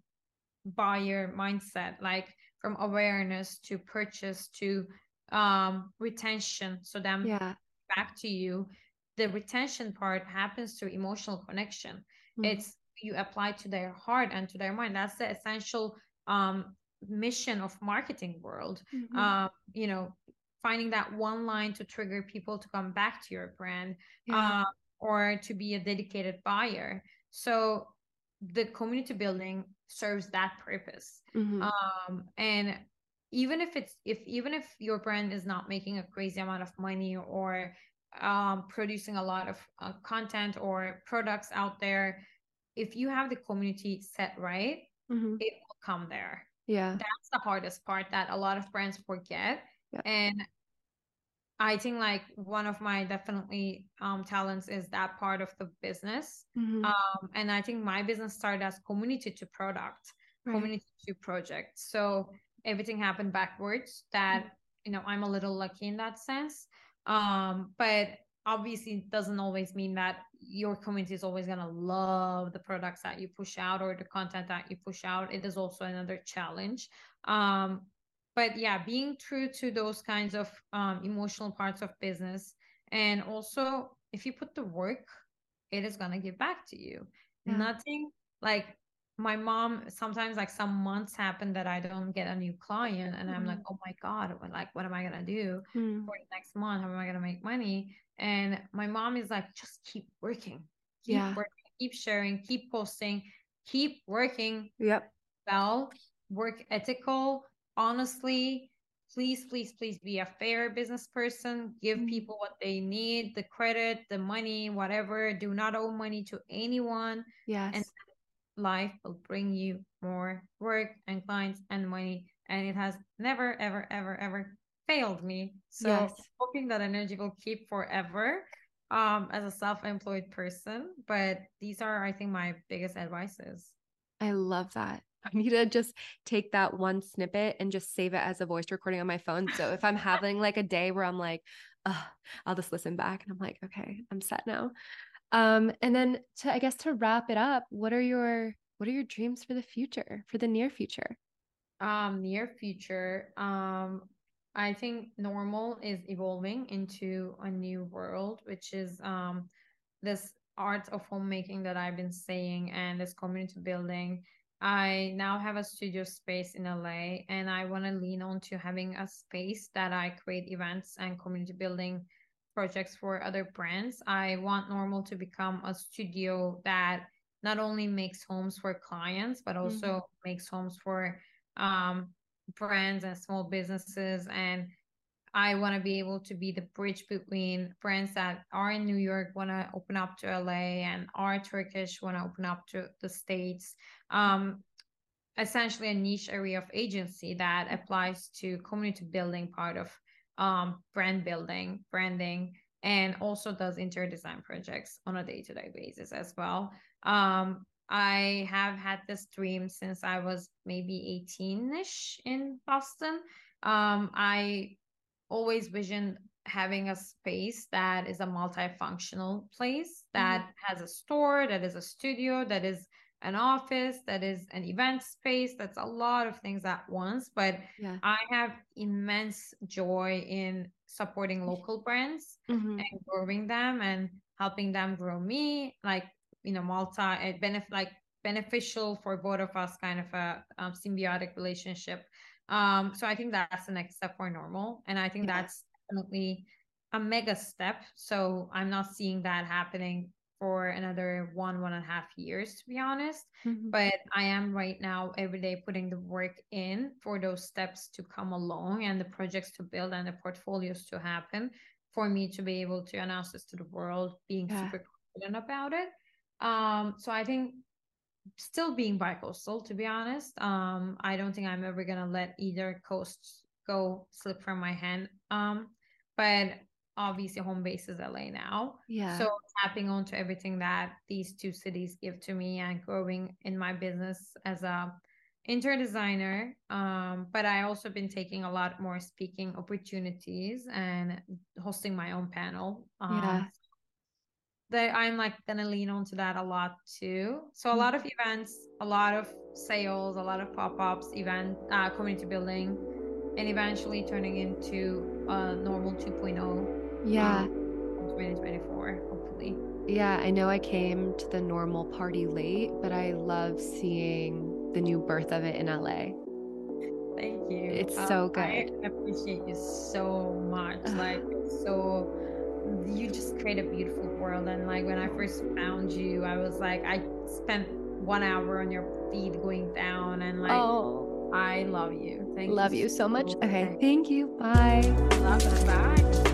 buyer mindset like from awareness to purchase to um retention. So them yeah. back to you. The retention part happens through emotional connection. Mm-hmm. it's you apply to their heart and to their mind. That's the essential um mission of marketing world. Mm-hmm. um you know finding that one line to trigger people to come back to your brand yeah. uh, or to be a dedicated buyer so the community building serves that purpose mm-hmm. um and even if it's if even if your brand is not making a crazy amount of money or um, producing a lot of uh, content or products out there if you have the community set right, mm-hmm. it will come there. Yeah. That's the hardest part that a lot of brands forget. And I think like one of my definitely um talents is that part of the business. Mm-hmm. Um and I think my business started as community to product, right. community to project. So everything happened backwards that mm-hmm. you know I'm a little lucky in that sense. Um but obviously it doesn't always mean that your community is always going to love the products that you push out or the content that you push out it is also another challenge um, but yeah being true to those kinds of um, emotional parts of business and also if you put the work it is going to give back to you yeah. nothing like my mom sometimes like some months happen that I don't get a new client and mm. I'm like, mm-hmm. oh my God, like what am I gonna do mm. for the next month? How am I gonna make money? And my mom is like, just keep working, keep yeah. working, keep sharing, keep posting, keep working. Yep. Well, work ethical, honestly. Please, please, please be a fair business person. Give mm. people what they need, the credit, the money, whatever. Do not owe money to anyone. Yes. And life will bring you more work and clients and money. And it has never, ever, ever, ever failed me. So yes. hoping that energy will keep forever um, as a self-employed person. But these are, I think, my biggest advices. I love that. I need to just take that one snippet and just save it as a voice recording on my phone. So if I'm having like a day where I'm like, I'll just listen back and I'm like, okay, I'm set now. Um, and then to I guess to wrap it up, what are your what are your dreams for the future, for the near future? Um, near future. Um, I think normal is evolving into a new world, which is um this art of homemaking that I've been saying and this community building. I now have a studio space in LA and I want to lean on to having a space that I create events and community building projects for other brands. I want Normal to become a studio that not only makes homes for clients, but also mm-hmm. makes homes for um, brands and small businesses. And I want to be able to be the bridge between brands that are in New York, want to open up to LA, and are Turkish, want to open up to the States. Um, essentially, a niche area of agency that applies to community building part of um, brand building, branding, and also does interior design projects on a day to day basis as well. Um, I have had this dream since I was maybe 18 ish in Boston. Um, I always vision having a space that is a multifunctional place that mm-hmm. has a store, that is a studio, that is an office that is an event space that's a lot of things at once but yeah. i have immense joy in supporting local brands mm-hmm. and growing them and helping them grow me like you know multi it benefit like beneficial for both of us kind of a um, symbiotic relationship um so i think that's the next step for normal and i think yeah. that's definitely a mega step so i'm not seeing that happening for another one one and a half years to be honest Mhm. but i am right now every day putting the work in for those steps to come along and the projects to build and the portfolios to happen for me to be able to announce this to the world being Yeah. super confident about it um so i think still being bi-coastal to be honest. Um i don't think i'm ever gonna let either coast go slip from my hand. Um but obviously home base is la now. Yeah. so tapping onto everything that these two cities give to me and growing in my business as a interior designer. Um but i also been taking a lot more speaking opportunities and hosting my own panel. Um, Yeah. That i'm like gonna lean onto that a lot too so a Mm. lot of events a lot of sales a lot of pop-ups event uh, community building and eventually turning into a normal 2.0 yeah. um, 2024 hopefully Yeah, I know I came to the normal party late, but I love seeing the new birth of it in LA. Thank you. It's Uh, so good. I appreciate you so much. Like, so you just create a beautiful world. And like when I first found you, I was like, I spent one hour on your feed going down, and like, oh, I love you. Thank love you so much. Okay, thank you. Bye. Love it. Bye.